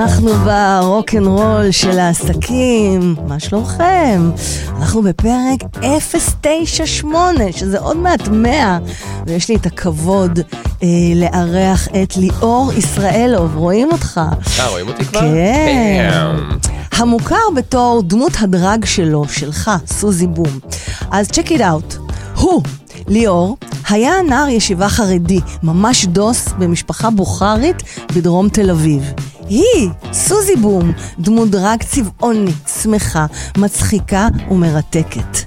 אנחנו ברוקנרול של העסקים, מה שלומכם? אנחנו בפרק 098, שזה עוד מעט 100, ויש לי את הכבוד אה, לארח את ליאור ישראלוב, רואים אותך? אה, רואים אותי כבר? כן. המוכר בתור דמות הדרג שלו, שלך, סוזי בום. אז צ'ק איט אאוט. הוא, ליאור, היה נער ישיבה חרדי, ממש דוס במשפחה בוכרית בדרום תל אביב. היא, סוזי בום, דמות דרג צבעונית, שמחה, מצחיקה ומרתקת.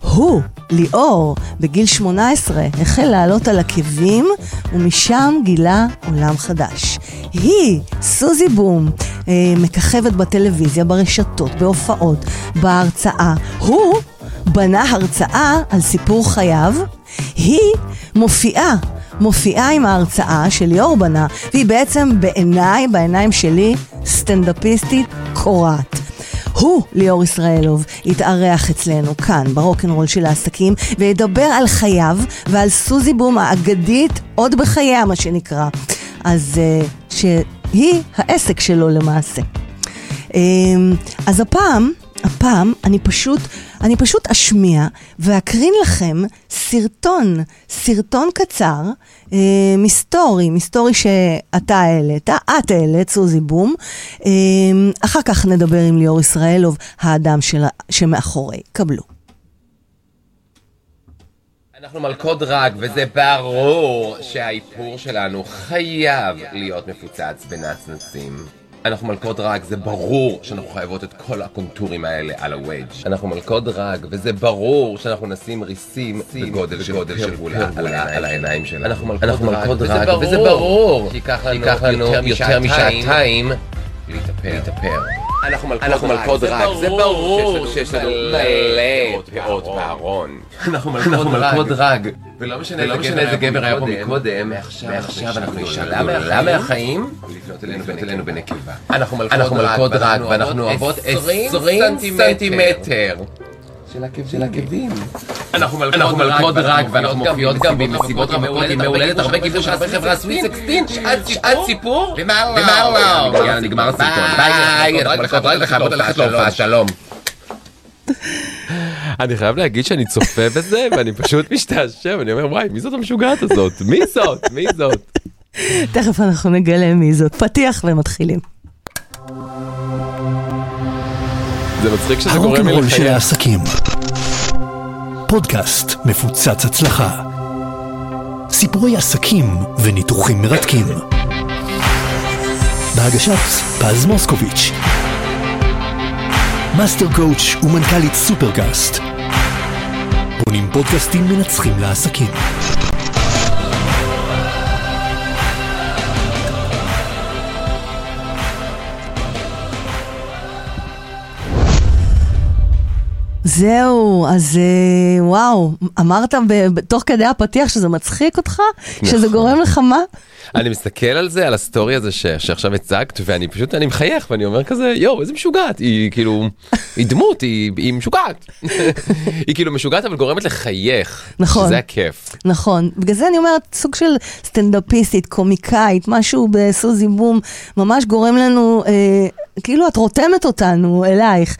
הוא, ליאור, בגיל 18, החל לעלות על עקבים, ומשם גילה עולם חדש. היא, סוזי בום, אה, מככבת בטלוויזיה, ברשתות, בהופעות, בהרצאה. הוא בנה הרצאה על סיפור חייו. היא מופיעה, מופיעה עם ההרצאה שליאור בנה, והיא בעצם בעיניי, בעיניים שלי, סטנדאפיסטית קורעת. הוא, ליאור ישראלוב, יתארח אצלנו כאן, ברוקנרול של העסקים, וידבר על חייו ועל סוזי בום האגדית עוד בחייה, מה שנקרא. אז uh, שהיא העסק שלו למעשה. Um, אז הפעם, הפעם אני פשוט, אני פשוט אשמיע ואקרין לכם סרטון, סרטון קצר, אה, מסטורי, מסטורי שאתה העלית, את העלית, סוזי בום. אה, אחר כך נדבר עם ליאור ישראלוב, האדם של, שמאחורי. קבלו. אנחנו מלכות דרג, וזה ברור שהאיפור שלנו חייב להיות מפוצץ בנצנצים. אנחנו מלכות דרג, זה ברור שאנחנו חייבות את כל הקונטורים האלה על הווייג'. אנחנו מלכות דרג, וזה ברור שאנחנו נשים ריסים בגודל של פרגולה על העיניים שלנו. אנחנו מלכות דרג, וזה ברוך שייקח לנו יותר משעתיים להתאפר. אנחנו מלכות דרג, זה ברור. שיש לנו מלא פאות בארון. אנחנו מלכות דרג, ולא משנה איזה גבר היה פה מקודם, מעכשיו אנחנו נשאלה מהחיים? לפנות אלינו בנקבה. אנחנו מלכות דרג, ואנחנו אוהבות 20 סנטימטר. של עקבים. אנחנו מלכות דרג ואנחנו מופיעות גם במסיבות רווקות עם מהולדת, הרבה גיבוש, הרבה חברה סוויט סקסטין, שעת סיפור, ומה לא. יאללה, נגמר הסרטון. ביי, אנחנו מלכות דרג וחייבות ללכת להופעה, שלום. אני חייב להגיד שאני צופה בזה ואני פשוט משתעשע ואני אומר וואי מי זאת המשוגעת הזאת מי זאת מי זאת. תכף אנחנו נגלה מי זאת. פתיח ומתחילים. זה מצחיק שזה קורה הרוקנרול של מלחיים. העסקים. פודקאסט מפוצץ הצלחה. סיפורי עסקים וניתוחים מרתקים. בהגשת פז מוסקוביץ'. master coach ומנכ"לית סופרקאסט. בונים פודקאסטים מנצחים לעסקים. זהו, אז אה, וואו, אמרת תוך כדי הפתיח שזה מצחיק אותך? שזה נכון. גורם לך מה? אני מסתכל על זה על הסטורי הזה ש- שעכשיו הצגת ואני פשוט אני מחייך ואני אומר כזה יואו איזה משוגעת היא כאילו היא דמות היא היא משוגעת היא כאילו משוגעת אבל גורמת לחייך נכון. שזה הכיף נכון, בגלל זה אני אומרת, סוג של סטנדאפיסטית, קומיקאית, משהו בסוזי בום, ממש גורם לנו, אה, כאילו את רותמת אותנו אלייך.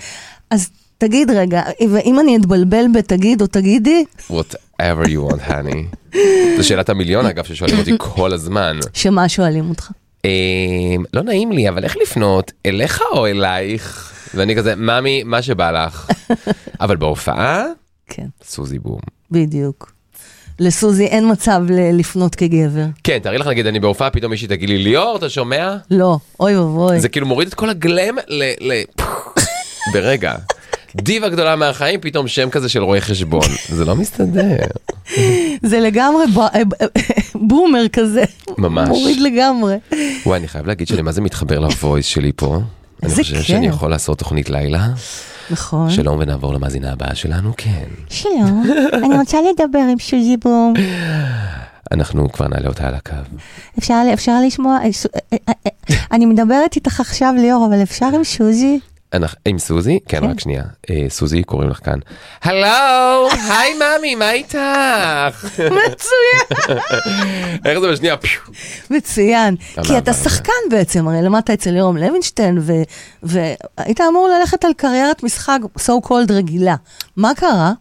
אז תגיד רגע, ואם אני אתבלבל בתגיד או תגידי, whatever you want honey. זו שאלת המיליון אגב ששואלים אותי כל הזמן. שמה שואלים אותך? אה, לא נעים לי אבל איך לפנות אליך או אלייך ואני כזה ממי מה שבא לך אבל בהופעה כן, סוזי בום. בדיוק. לסוזי אין מצב ל- לפנות כגבר. כן תארי לך נגיד אני בהופעה פתאום מישהי תגיד לי ליאור אתה שומע לא, אוי ואבוי. זה כאילו מוריד את כל הגלם ל... ל... ברגע. דיבה גדולה מהחיים פתאום שם כזה של רואה חשבון זה לא מסתדר זה לגמרי ב- אה, ב- בומר כזה. ממש. מוריד לגמרי. וואי אני חייב להגיד שאני מה זה מתחבר לוויס שלי פה. אני חושב כיף. שאני יכול לעשות תוכנית לילה. נכון. שלום ונעבור למאזינה הבאה שלנו כן. שלום, אני רוצה לדבר עם שוזי בום. אנחנו כבר נעלה אותה על הקו. אפשר, אפשר לשמוע, אה, אה, אה, אה, אני מדברת איתך עכשיו ליאור, אבל אפשר עם שוזי? אנחנו- עם סוזי? כן, רק שנייה. אה, סוזי, קוראים לך כאן. הלו, היי ממי, מה איתך? מצוין, איך זה בשנייה? מצוין. אתה כי אתה מעבר לזה. שחקן בעצם, הרי למדת אצל יורם לוינשטיין, ו- והיית אמור ללכת על קריירת משחק so called רגילה. מה קרה?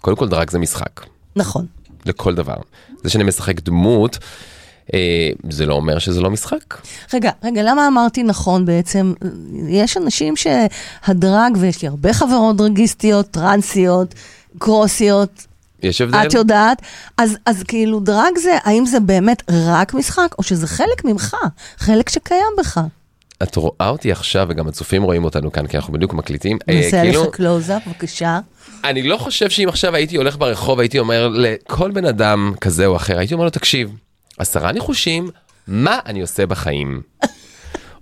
קודם כל דרג זה משחק. נכון. לכל דבר. זה שאני משחק דמות, זה לא אומר שזה לא משחק. רגע, רגע, למה אמרתי נכון בעצם? יש אנשים שהדרג, ויש לי הרבה חברות דרגיסטיות, טרנסיות, קרוסיות, יש הבדל? את יודעת, אז, אז כאילו דרג זה, האם זה באמת רק משחק, או שזה חלק ממך, חלק שקיים בך? את רואה אותי עכשיו, וגם הצופים רואים אותנו כאן, כי אנחנו בדיוק מקליטים. אה, נעשה כאילו, עליך קלוזאפ, בבקשה. אני לא חושב שאם עכשיו הייתי הולך ברחוב, הייתי אומר לכל בן אדם כזה או אחר, הייתי אומר לו, תקשיב, עשרה ניחושים, מה אני עושה בחיים?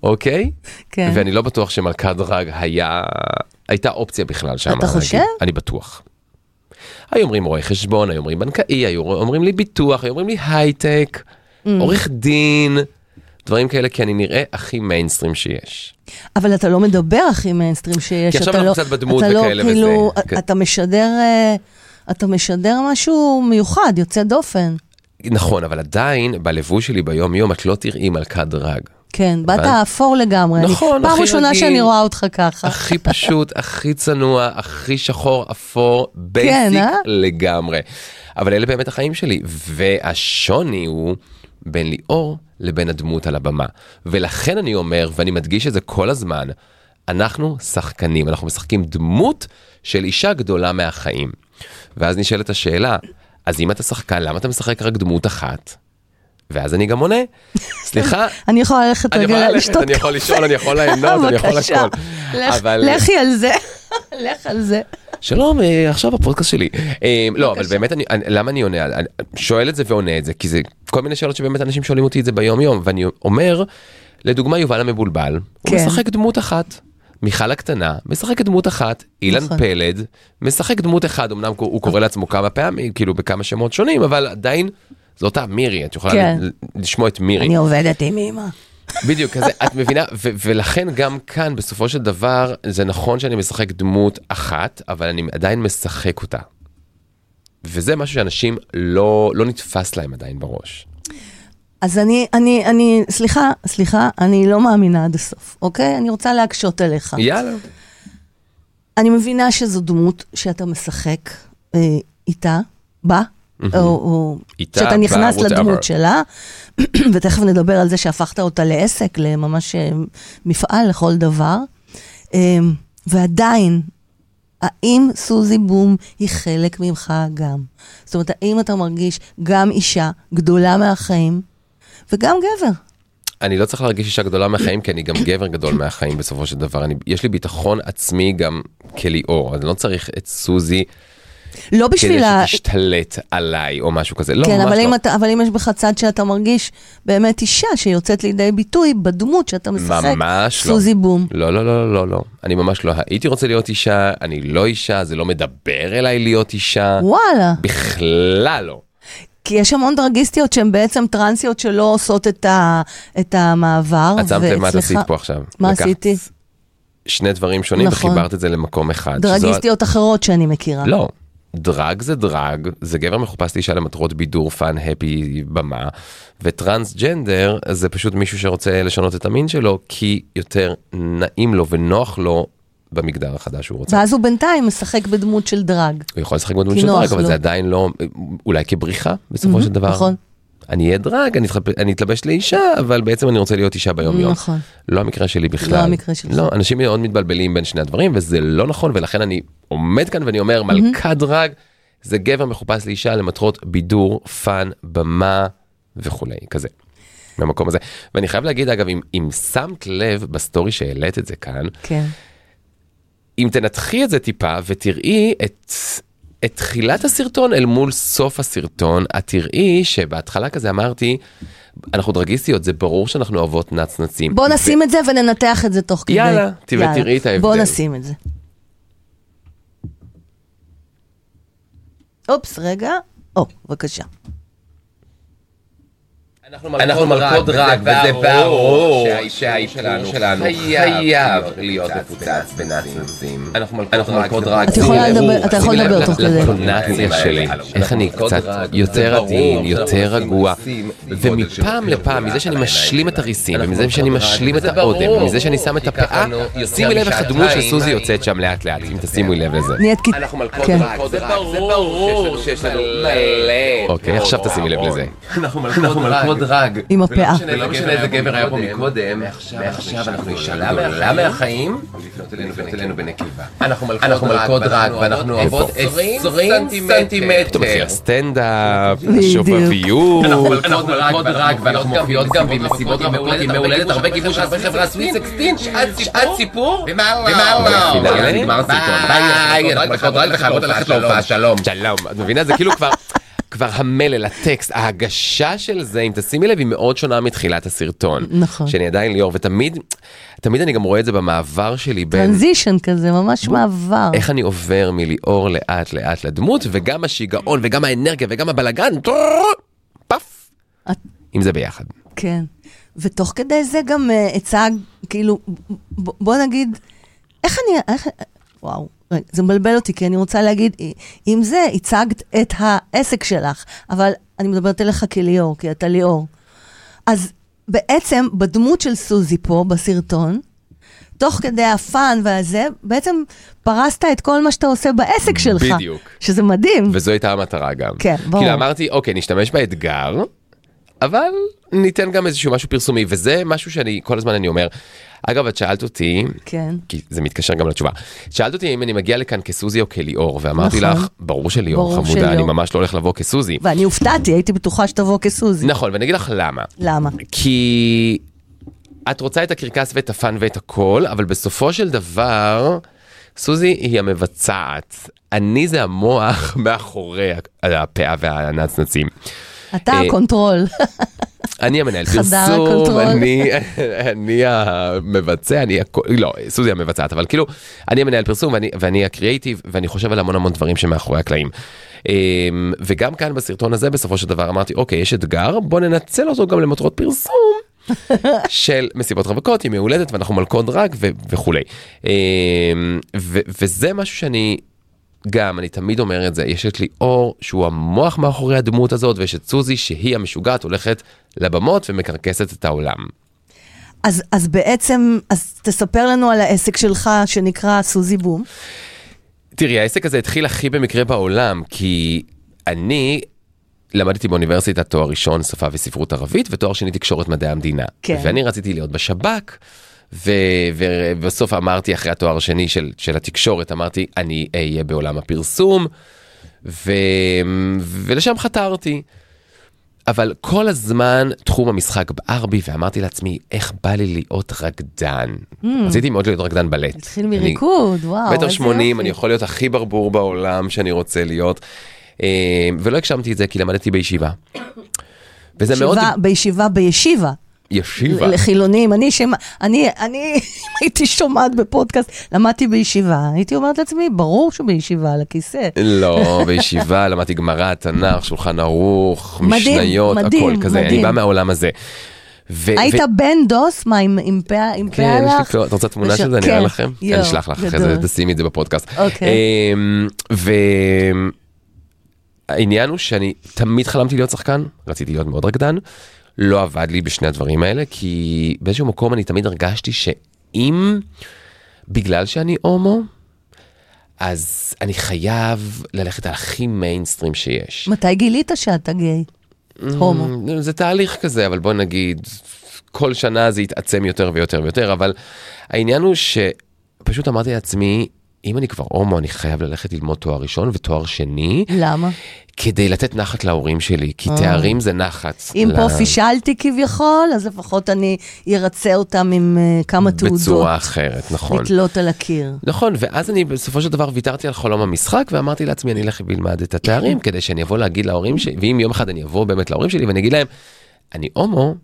אוקיי? כן. ואני לא בטוח שמלכת דרג היה, הייתה אופציה בכלל שם. אתה. חושב? אני בטוח. היו אומרים רואה חשבון, היו אומרים בנקאי, היו אומרים לי ביטוח, היו אומרים לי הייטק, Mm. עורך דין, דברים כאלה, כי אני נראה הכי מיינסטרים שיש. אבל אתה לא מדבר הכי מיינסטרים שיש. כי עכשיו אתה אנחנו לא, קצת בדמות אתה וכאלה לא, כאילו, וזה, כן. אתה משדר, אה, אתה משדר משהו מיוחד, יוצא דופן. נכון, אבל עדיין, בלבוש שלי ביום יום, את לא תראי מלכת דרג. כן, באת? אפור לגמרי. נכון, פעם הכי ראשונה רגיל. שאני רואה אותך ככה. הכי פשוט, הכי צנוע, הכי שחור, אפור, basic כן, אה? לגמרי. אבל אלה באמת החיים שלי, והשוני הוא בין ליאור לבין הדמות על הבמה. ולכן אני אומר, ואני מדגיש את זה כל הזמן, אנחנו שחקנים, אנחנו משחקים דמות של אישה גדולה מהחיים. ואז נשאלת השאלה, אז אם אתה שחקן, למה אתה משחק רק דמות אחת? ואז אני גם עונה, סליחה, אני יכולה ללכת רגע לשתות אני יכול לישון, אני יכול ליהנות, אני יכול בבקשה. לך- אבל- לכי על זה, לך על זה. שלום, אה, עכשיו הפודקאסט שלי. אה, לא, אבל באמת, למה אני עונה? שואל את זה ועונה את זה, כי זה כל מיני שאלות שבאמת אנשים שואלים אותי את זה ביום יום, ואני אומר, לדוגמה יובל המבולבל, הוא כן. משחק דמות אחת. מיכל הקטנה משחקת דמות אחת, אילן נכון. פלד משחק דמות אחד, אמנם הוא הוא קורא לעצמו כמה פעמים, כאילו בכמה שמות שונים, אבל עדיין זו אותה מירי, את יכולה כן. לשמוע את מירי. אני עובדת עם אמא. בדיוק, כזה, את מבינה, ו- ולכן גם כאן בסופו של דבר זה נכון שאני משחק דמות אחת, אבל אני עדיין משחק אותה. וזה משהו שאנשים לא, לא נתפס להם עדיין בראש. אז אני, אני, אני, סליחה, סליחה, אני לא מאמינה עד הסוף, אוקיי? אני רוצה להקשות עליך. יאללה. אני מבינה שזו דמות שאתה משחק אה, איתה, בה, או, או איתה, שאתה בה, נכנס whatever. לדמות שלה, ותכף נדבר על זה שהפכת אותה לעסק, לממש אה, מפעל לכל דבר. אה, ועדיין, האם סוזי בום היא חלק ממך גם? זאת אומרת, האם אתה מרגיש גם אישה גדולה מהחיים וגם גבר? אני לא צריך להרגיש אישה גדולה מהחיים, כי אני גם גבר גדול מהחיים בסופו של דבר. אני, יש לי ביטחון עצמי גם כליאור, אז אני לא צריך את סוזי לא כדי בשביל ה... שתשתלט עליי או משהו כזה. לא, כן, אבל, לא. אם אתה, אבל אם יש בך צד שאתה מרגיש באמת אישה שיוצאת לידי ביטוי בדמות שאתה משחק, ממש לא. סוזי בום. לא, לא, לא, לא, לא. אני ממש לא. הייתי רוצה להיות אישה, אני לא אישה, זה לא מדבר אליי להיות אישה. וואלה. בכלל לא. כי יש המון דרגיסטיות שהן בעצם טרנסיות שלא עושות את, ה, את המעבר. את שמת לב מה את עשית פה עכשיו. מה לקחת עשיתי? שני דברים שונים נכון. וחיברת את זה למקום אחד. שזו- דרגיסטיות אחרות שאני מכירה. לא. דרג זה דרג, זה גבר מחופש לאישה למטרות בידור, fun, happy, במה, וטרנסג'נדר זה פשוט מישהו שרוצה לשנות את המין שלו, כי יותר נעים לו ונוח לו במגדר החדש שהוא רוצה. ואז הוא בינתיים משחק בדמות של דרג. הוא יכול לשחק בדמות של דרג, אבל לו. זה עדיין לא, אולי כבריחה בסופו של דבר. נכון. אני אהיה דרג, אני אתחפ- אני אתלבש לאישה, אבל בעצם אני רוצה להיות אישה ביום יום. נכון. לא המקרה שלי בכלל. לא המקרה שלך. לא, אנשים מאוד מתבלבלים בין שני הדברים, וזה לא נכון, ולכן אני עומד כאן ואני אומר, מלכת דרג זה גבר מחופש לאישה למטרות בידור, fun, במה וכולי, כזה. מהמקום הזה. ואני חייב להגיד, אגב, אם, אם שמת לב בסטורי שהעלית את זה כאן, כן. אם תנתחי את זה טיפה ותראי את, את תחילת הסרטון אל מול סוף הסרטון, את תראי שבהתחלה כזה אמרתי, אנחנו דרגיסטיות, זה ברור שאנחנו אוהבות נצנצים. בוא נשים את זה וננתח את זה תוך כדי. יאללה, תראי- יאללה. את ההבדל. בוא נשים את זה. אופס, רגע. או, בבקשה. אנחנו מלכות דרג, וזה ברור שהאיפור שלנו חייב להיות מפוצץ בנאצים. אנחנו מלכות דרג. אתה יכול לדבר- אתה יכול לדבר תוך כדי. לטונציה שלי, איך אני קצת יותר עדין, יותר רגוע, ומפעם לפעם, מזה שאני משלים את הריסים, ומזה שאני משלים את האודם, ומזה שאני שם את הפאה, שימי לב איך הדמות של סוזי יוצאת שם לאט לאט, אם תשימו לב לזה. נהיית כת... אנחנו מלכות כן. דרג, זה ברור שיש לנו מלא. אוקיי, עכשיו תשימי לב לזה. אנחנו מלכות דרג. עם הפאה. ולא משנה איזה גבר היה פה מקודם, מעכשיו אנחנו אישה גדולה מהחיים, לפנות אלינו בנקבה. אנחנו מלכות דרג, ואנחנו אוהבות 20 סנטימטר. פתאום מתחיל הסטנדאפ, בדיוק. השובביות. אנחנו מלכות דרג, ואנחנו מופיעות גם במסיבות רווקות עם מהולדת, הרבה גיבוש, הרבה חברה סוויט סקסטין, שעת סיפור, ומה לא. ופינאלה? נגמר הסרטון. ביי, אנחנו מלכות דרג וחייבות ללכת להופעה, שלום. שלום, את מבינה? זה כאילו כבר... כבר המלל, הטקסט, ההגשה של זה, אם תשימי לב, היא מאוד שונה מתחילת הסרטון. נכון. שאני עדיין ליאור, ותמיד, תמיד אני גם רואה את זה במעבר שלי בין טרנזישן כזה, ממש מעבר. איך אני עובר מליאור לאט לאט לדמות, וגם השיגעון, וגם האנרגיה, וגם הבלגן, פאף, את- אם זה ביחד. כן. ותוך כדי זה גם uh, הצג, כאילו, בוא נגיד, איך אני, איך, וואו, זה מבלבל אותי, כי אני רוצה להגיד, עם זה הצגת את העסק שלך, אבל אני מדברת אליך כליאור, כי אתה ליאור. אז בעצם, בדמות של סוזי פה, בסרטון, תוך כדי הפאן והזה, בעצם פרסת את כל מה שאתה עושה בעסק שלך. בדיוק. שזה מדהים. וזו הייתה המטרה גם. כן, ברור. כאילו אמרתי, אוקיי, נשתמש באתגר, אבל ניתן גם איזשהו משהו פרסומי, וזה משהו שאני, כל הזמן אני אומר, אגב, את שאלת אותי, כן. כי זה מתקשר גם לתשובה, שאלת אותי אם אני מגיע לכאן כסוזי או כליאור, ואמרתי נכון. לך, ברור שליאור, ברור חמודה, אני שליאור. ממש לא הולך לבוא כסוזי. ואני הופתעתי, הייתי בטוחה שתבוא כסוזי. נכון, ואני אגיד לך למה. למה? כי את רוצה את הקרקס ואת ה fun ואת הכל, אבל בסופו של דבר, סוזי היא המבצעת. אני זה המוח מאחורי הפאה והנצנצים. אתה אה, ה control. אני המנהל פרסום. אני, אני המבצע, אני, הכ- לא, סוזי המבצעת, אבל כאילו, אני המנהל פרסום ואני, ואני הקריאייטיב, ואני חושב על המון המון דברים שמאחורי הקלעים. אמ, וגם כאן בסרטון הזה, בסופו של דבר אמרתי, אוקיי, יש אתגר, בוא ננצל אותו גם למטרות פרסום. של מסיבות רווקות, עם מהולדת, ואנחנו מלכות דרג ו- וכולי. אמ, ו- וזה משהו שאני גם, אני תמיד אומר את זה, יש את ליאור שהוא המוח מאחורי הדמות הזאת, ויש את סוזי שהיא המשוגעת, הולכת לבמות ומקרקסת את העולם. אז, אז בעצם, אז תספר לנו על העסק שלך שנקרא סוזי בום. תראי, העסק הזה התחיל הכי במקרה בעולם, כי אני למדתי באוניברסיטת תואר ראשון שפה וספרות ערבית, ותואר שני תקשורת מדעי המדינה. כן. ואני רציתי להיות בשב"כ, ו- ובסוף אמרתי אחרי התואר השני של, של התקשורת, אמרתי, אני אהיה בעולם הפרסום, ו- ולשם חתרתי. אבל כל הזמן תחום המשחק בער בי, ואמרתי לעצמי, איך בא לי להיות רקדן. רציתי מאוד להיות רקדן בלט. התחיל אני- מריקוד, וואו, מטר שמונים. אני יכול להיות הכי ברבור בעולם שאני רוצה להיות. אה, ולא הגשמתי את זה כי למדתי בישיבה. וזה מאוד... ישיבה, בישיבה בישיבה. ישיבה. לחילונים, אני, שמע, אני, אני, אם הייתי שומעת בפודקאסט, למדתי בישיבה, הייתי אומרת לעצמי, ברור שבישיבה, על הכיסא. לא, בישיבה למדתי גמרא, תנ"ך, שולחן ערוך, מדהים, משניות, מדהים, הכל כזה. אני מדהים. בא מהעולם הזה. ו- היית ו- בן דוס? מה, עם- עם פאה פאה כן, יש לי לך? פאות. את רוצה תמונה וש- של זה? אני כן, אראה לכם? אני יואו, אשלח לך אחרי. זה, תשימי את זה בפודקאסט. אוקיי. אמ, והעניין הוא שאני תמיד חלמתי להיות שחקן, רציתי להיות מאוד רקדן, לא עבד לי בשני הדברים האלה, כי באיזשהו מקום אני תמיד הרגשתי שאם, בגלל שאני הומו, אז אני חייב ללכת על הכי מיינסטרים שיש. מתי גילית שאתה גיי? הומו. Mm, זה תהליך כזה, אבל בוא נגיד, כל שנה זה יתעצם יותר ויותר ויותר, אבל העניין הוא שפשוט אמרתי לעצמי, אם אני כבר הומו, אני חייב ללכת ללמוד תואר ראשון ותואר שני, למה? כדי לתת נחת להורים שלי, כי תארים זה נחת. אם פה פישלתי כביכול, אז לפחות אני ארצה אותם עם אה, כמה תעודות. בצורה אחרת, נכון. לתלות על הקיר. נכון, ואז אני בסופו של דבר ויתרתי על חלום המשחק ואמרתי לעצמי, אני אלך ואלמד את התארים כדי שאני אבוא להגיד להורים שלי, ואם יום אחד אני אבוא באמת להורים שלי ואני אגיד להם, אני הומו,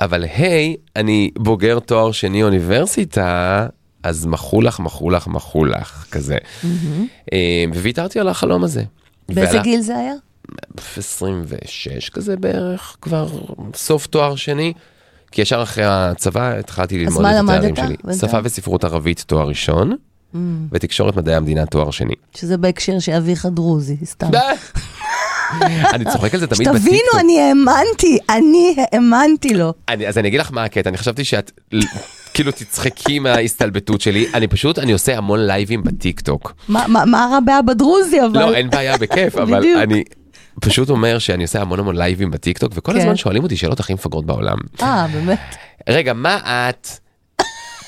אבל היי, אני בוגר תואר שני אוניברסיטה, אז מחו לך, מחו לך, מחו לך, כזה. אה, וויתרתי על החלום הזה. באיזה ועל ה- גיל זה היה? 26 כזה בערך, כבר סוף תואר שני. כי ישר אחרי הצבא התחלתי ללמוד מה את התארים שלי. בינתיים? שפה וספרות ערבית תואר ראשון, ותקשורת מדעי המדינה תואר שני. שזה בהקשר שאביך דרוזי, סתם. אני צוחק על זה תמיד בטיקטוק. שתבינו, אני האמנתי, אני האמנתי לו. אני, אז אני אגיד לך מה הקטע, אני חשבתי שאת כאילו תצחקי מההסתלבטות שלי, אני פשוט, אני עושה המון לייבים בטיקטוק. מה- מה מה רע באבא דרוזי, אבל... לא, אין בעיה, בכיף, אבל בדיוק. אני פשוט אומר שאני עושה המון המון לייבים בטיקטוק, וכל כן. הזמן שואלים אותי שאלות הכי מפגרות בעולם. אה, באמת. רגע, מה את?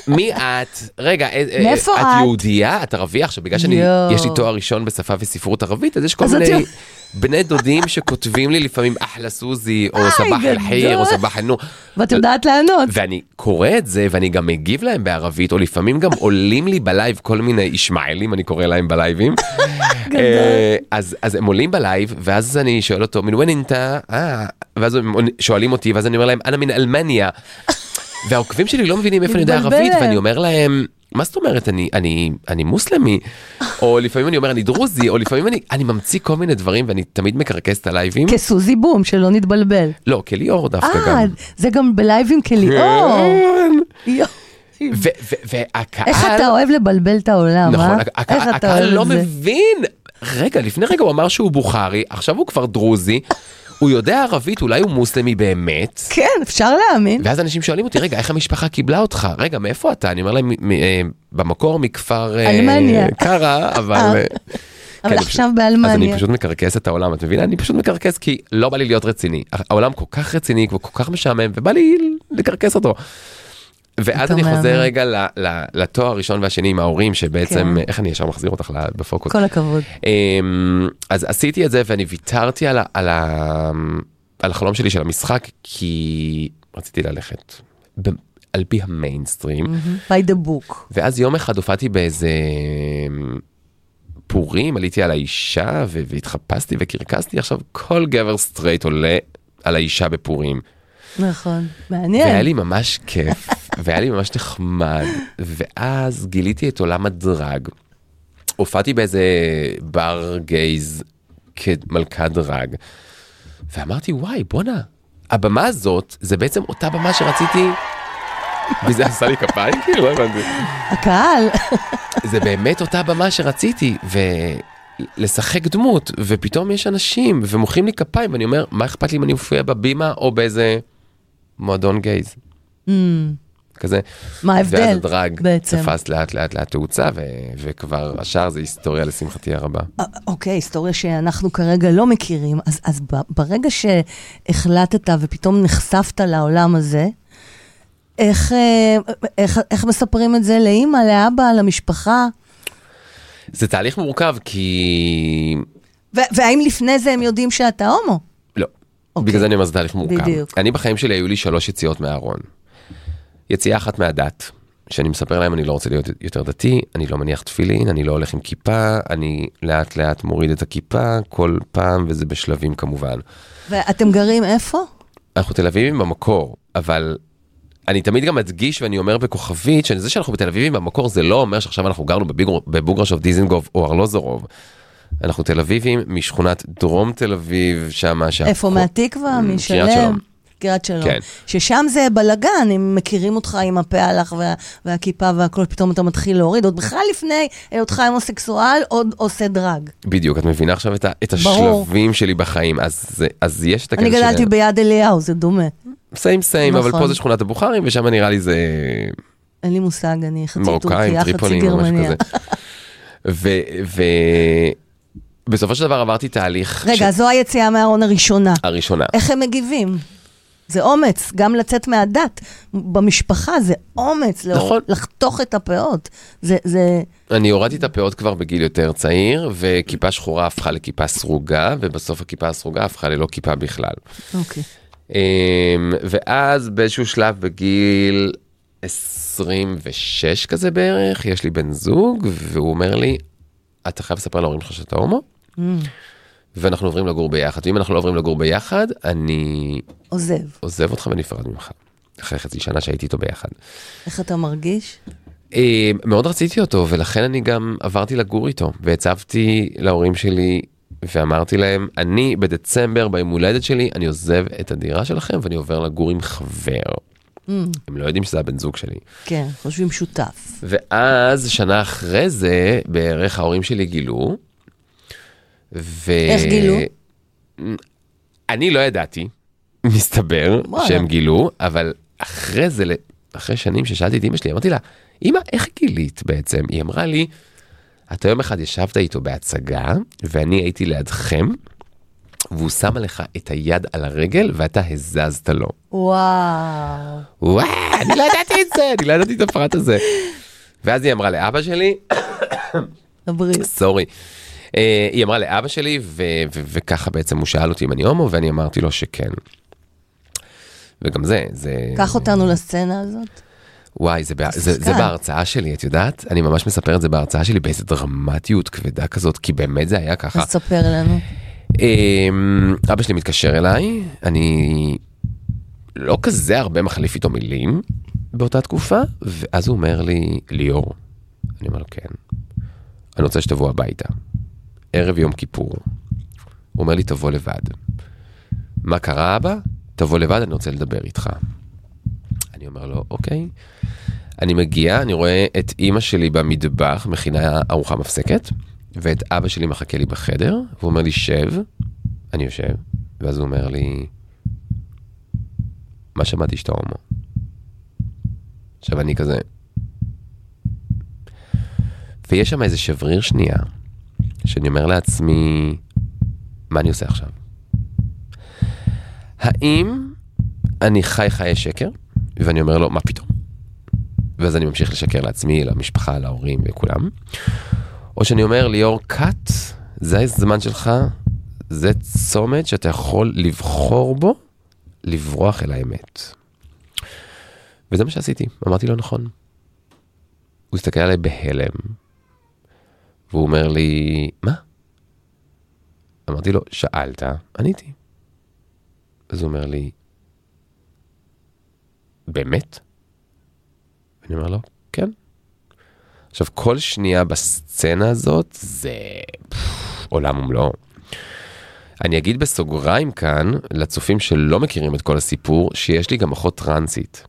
מי את? רגע, אה, אה, מאיפה את את? יהודייה? את ערבייה? עכשיו, בגלל שאני, יואו. יש לי תואר ראשון בשפה וספרות ערבית, אז יש כל מיני בני דודים שכותבים לי לפעמים אחלה סוזי, או صباح الخير, או גדול. صباح النور. ואת יודעת לענות. ואני קורא את זה ואני גם מגיב להם בערבית או לפעמים גם עולים לי בלייב כל מיני ישמעאלים אני קורא להם בלייבים. אה, אז הם עולים בלייב ואז אני שואל אותו مين إنت אה, ואז שואלים אותי ואז אני אומר להם أنا من ألمانيا. והעוקבים שלי לא מבינים איפה אני יודע ערבית. ואני אומר להם. מה זאת אומרת אני אני אני מוסלמי או לפעמים אני אומר אני דרוזי או לפעמים אני אני ממציא כל מיני דברים ואני תמיד מקרקס את הלייבים כסוזי בום, שלא נתבלבל. לא כליאור דווקא אה, גם. זה גם בלייבים כליאור. ו- והקהל איך אתה אוהב לבלבל את העולם, נכון, אה? הק- הק- הקהל לא זה? מבין. רגע, לפני רגע הוא אמר שהוא בוכרי, עכשיו הוא כבר דרוזי, הוא יודע ערבית, אולי הוא מוסלמי באמת. כן, אפשר להאמין. ואז אנשים שואלים אותי, רגע, איך המשפחה קיבלה אותך? רגע, מאיפה אתה? אני אומר להם, "מ- אה, במקור מכפר אה. קארה, אבל... אה, אבל כן, עכשיו פשוט- אז אני באלמניה. פשוט מקרקס את העולם, את מבינה? אני פשוט מקרקס כי לא בא לי להיות רציני. העולם כל כך רציני וכל כך משעמם, ובא לי לקרקס אותו. ואז אני. חוזר רגע ל- ל- לתואר הראשון והשני עם ההורים, שבעצם, כן. איך אני ישר מחזיר אותך בפוקוס. כל הכבוד. אמ, אז עשיתי את זה ואני ויתרתי על, ה- על, ה- על החלום שלי של המשחק, כי רציתי ללכת ב- על פי המיינסטרים. by the book. ואז יום אחד הופעתי באיזה פורים, עליתי על האישה ו- והתחפשתי וקרקסתי, עכשיו כל גבר סטרייט עולה על האישה בפורים. נכון. והיה מעניין. לי ממש כיף, והיה לי ממש נחמד, ואז גיליתי את עולם הדרג. הופעתי באיזה בר גייז כמלכת דרג, ואמרתי וואי בואנה, הבמה הזאת זה בעצם אותה במה שרציתי. וזה עשה לי כפיים כאילו לא הבנתי. הקהל. זה באמת אותה במה שרציתי ולשחק דמות ופתאום יש אנשים ומוחאים לי כפיים ואני אומר מה אכפת לי אם אני מופיע בבימה או באיזה מועדון גייז Hmm, כזה. מה ההבדל ואז הדרג בעצם? תפס לאט לאט לאט תאוצה ו- וכבר השאר זה היסטוריה לשמחתי הרבה. אה, אוקיי, היסטוריה שאנחנו כרגע לא מכירים, אז, אז ברגע שהחלטת ופתאום נחשפת לעולם הזה, איך, אה, איך, איך מספרים את זה לאימא, לאבא, למשפחה? זה תהליך מורכב כי ו- והאם לפני זה הם יודעים שאתה הומו? לא. אוקיי. בגלל זה אני אומר זה תהליך מורכב. בדיוק. אני בחיים שלי היו לי שלוש יציאות מהארון. יציאה אחת מהדת, שאני מספר להם אני לא רוצה להיות יותר דתי, אני לא מניח תפילין, אני לא הולך עם כיפה, אני לאט לאט מוריד את הכיפה כל פעם וזה בשלבים כמובן. ואתם גרים איפה? אנחנו תל אביבים במקור, אבל אני תמיד גם מדגיש ואני אומר בכוכבית שזה שאנחנו בתל אביבים במקור זה לא אומר שעכשיו אנחנו גרנו בבוגרשוב דיזנגוף או ארלוזורוב. אנחנו תל אביבים משכונת דרום תל אביב שמה שה... איפה, מהתקווה? Mm, משלם? קריית שלום. כן. ששם זה בלאגן, הם מכירים אותך עם הפעלח וה, והכיפה והכל, פתאום אתה מתחיל להוריד, עוד בכלל לפני היותך הומוסקסואל, עוד עושה דרג. בדיוק, את מבינה עכשיו את, ה- את. השלבים שלי בחיים, אז, אז יש את הקטע אני גדלתי ביד אליהו, זה דומה. סיים סיים, אבל נכון. פה זה שכונת הבוכרים ושם נראה לי זה אין לי מושג, אני חצי טורקיה, חצי גרמניה. כזה. ובסופו של דבר עברתי תהליך רגע, זו היציאה מהארון הראשונה. הראשונה. איך הם מגיבים? זה אומץ, גם לצאת מהדת. במשפחה זה אומץ, נכון. לחתוך את הפאות. זה, זה, אני הורדתי את הפאות כבר בגיל יותר צעיר, וכיפה שחורה הפכה לכיפה סרוגה, ובסוף הכיפה הסרוגה הפכה ללא כיפה בכלל. אוקיי. אמ, ואז באיזשהו שלב בגיל 26 כזה בערך, יש לי בן זוג, והוא אומר לי, אתה חייב לספר להורים שלך שאתה הומו, Mm. ואנחנו עוברים לגור ביחד. ואם אנחנו לא עוברים לגור ביחד, אני עוזב. עוזב אותך ונפרד ממך. אחרי חצי שנה שהייתי איתו ביחד. איך אתה מרגיש? אה, מאוד רציתי אותו ולכן אני גם עברתי לגור איתו והצבתי להורים שלי ואמרתי להם, אני בדצמבר, ביום הולדת שלי, אני עוזב את הדירה שלכם ואני עובר לגור עם חבר. הם לא יודעים שזה הבן זוג שלי. כן, חושבים שותף. ואז, שנה אחרי זה, בערך ההורים שלי גילו. ו... איך גילו? אני לא ידעתי, מסתבר, וואלה. שהם גילו, אבל אחרי זה, אחרי שנים ששאלתי את אמא שלי, אמרתי לה, אמא, איך גילית בעצם? היא אמרה לי, אתה יום אחד ישבת איתו בהצגה, ואני הייתי לידכם, והוא שם עליך את היד על הרגל, ואתה הזזת לו. וואו. וואו, אני לא ידעתי את זה, אני לא ידעתי את הפרט הזה. ואז היא אמרה לאבא שלי. סורי. אה, היא אמרה לאבא שלי, וככה בעצם הוא שאל אותי אם אני הומו, ואני אמרתי לו שכן. וגם זה, זה... קח אותנו לסצנה הזאת. וואי, זה, בה- זה, זה. בהרצאה שלי, את יודעת? אני ממש מספר את זה בהרצאה שלי באיזה דרמטיות כבדה כזאת, כי באמת זה היה ככה. אז ספר לנו. אמ, אבא שלי מתקשר אליי, אני לא כזה הרבה מחליף איתו מילים באותה תקופה, ואז הוא אומר לי, ליאור, אני אומר לו, כן, אני רוצה שתבוא הביתה, ערב יום כיפור. הוא אומר לי, תבוא לבד. מה קרה אבא? תבוא לבד, אני רוצה לדבר איתך. אני אומר לו, אוקיי. אני מגיע, אני רואה את אימא שלי במטבח, מכינה ארוחה מפסקת, ואת אבא שלי מחכה לי בחדר, והוא אומר לי, שב. אני יושב, ואז הוא אומר לי, מה שמעתי שאתה הומו? עכשיו אני כזה... ויש שם איזה שבריר שנייה, שאני אומר לעצמי, מה אני עושה עכשיו? האם אני חי חיי שקר, ואני אומר לו, מה פתאום? ואז אני ממשיך לשקר לעצמי, למשפחה, להורים וכולם. או שאני אומר, ליאור, קאט, זה הזמן שלך, זה צומת שאתה יכול לבחור בו, לברוח אל האמת. וזה מה שעשיתי, אמרתי לו נכון. הוא הסתכל עליי בהלם, והוא אומר לי, מה? אמרתי לו, שאלת, עניתי. אז הוא אומר לי, באמת? אני אומר לו, כן. עכשיו, כל שנייה בסצנה הזאת זה פff, עולם ומלואו. אני אגיד בסוגריים כאן, לצופים שלא מכירים את כל הסיפור, שיש לי גם אחות טרנסית.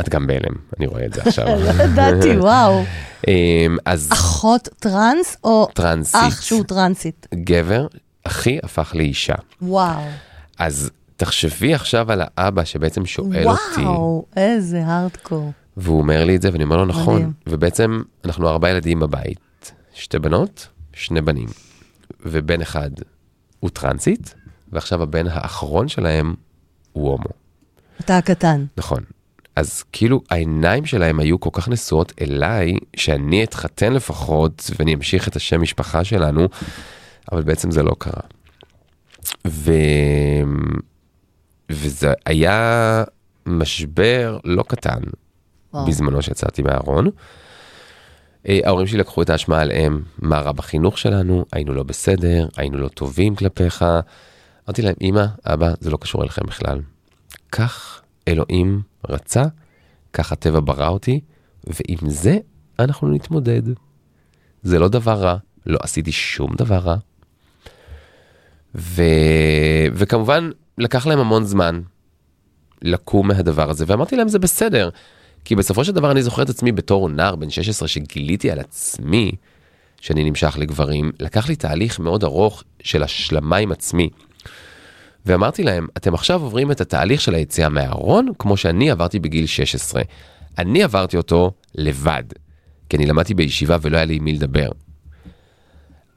את גם בהלם, אני רואה את זה עכשיו. לא ידעתי, וואו. אמ, אז אחות טרנס או טרנסית, אח שהוא טרנסית? גבר, אחי הפך לאישה. וואו. אז תחשבי עכשיו על האבא שבעצם שואל אותי, וואו, איזה הארדקור. והוא אומר לי את זה, ואני אומר לו נכון. מדהים. ובעצם אנחנו ארבעה ילדים בבית, שתי בנות, שני בנים. ובן אחד הוא טרנסית, ועכשיו הבן האחרון שלהם הוא הומו. אתה הקטן. נכון. אז כאילו העיניים שלהם היו כל כך נשואות אליי, שאני אתחתן לפחות, ואני אמשיך את השם משפחה שלנו, אבל בעצם זה לא קרה. ו... וזה היה משבר לא קטן וואו. בזמנו שיצאתי מהארון. אה, ההורים שלי לקחו את האשמה עליהם, מה רע בחינוך שלנו, היינו לא בסדר, היינו לא טובים כלפיך. אמרתי להם, אמא, אבא, זה לא קשור אליכם בכלל. כך אלוהים רצה, כך הטבע ברא אותי, ועם זה אנחנו נתמודד. זה לא דבר רע, לא עשיתי שום דבר רע. ו... וכמובן, לקח להם המון זמן לקום מהדבר הזה, ואמרתי להם, זה בסדר. כי בסופו של דבר אני זוכר את עצמי בתור נער בן 16 שגיליתי על עצמי שאני נמשך לגברים, לקח לי תהליך מאוד ארוך של השלמה עם עצמי. ואמרתי להם, אתם עכשיו עוברים את התהליך של היציאה מהארון, כמו שאני עברתי בגיל 16. אני עברתי אותו לבד, כי אני למדתי בישיבה ולא היה לי עם מי לדבר.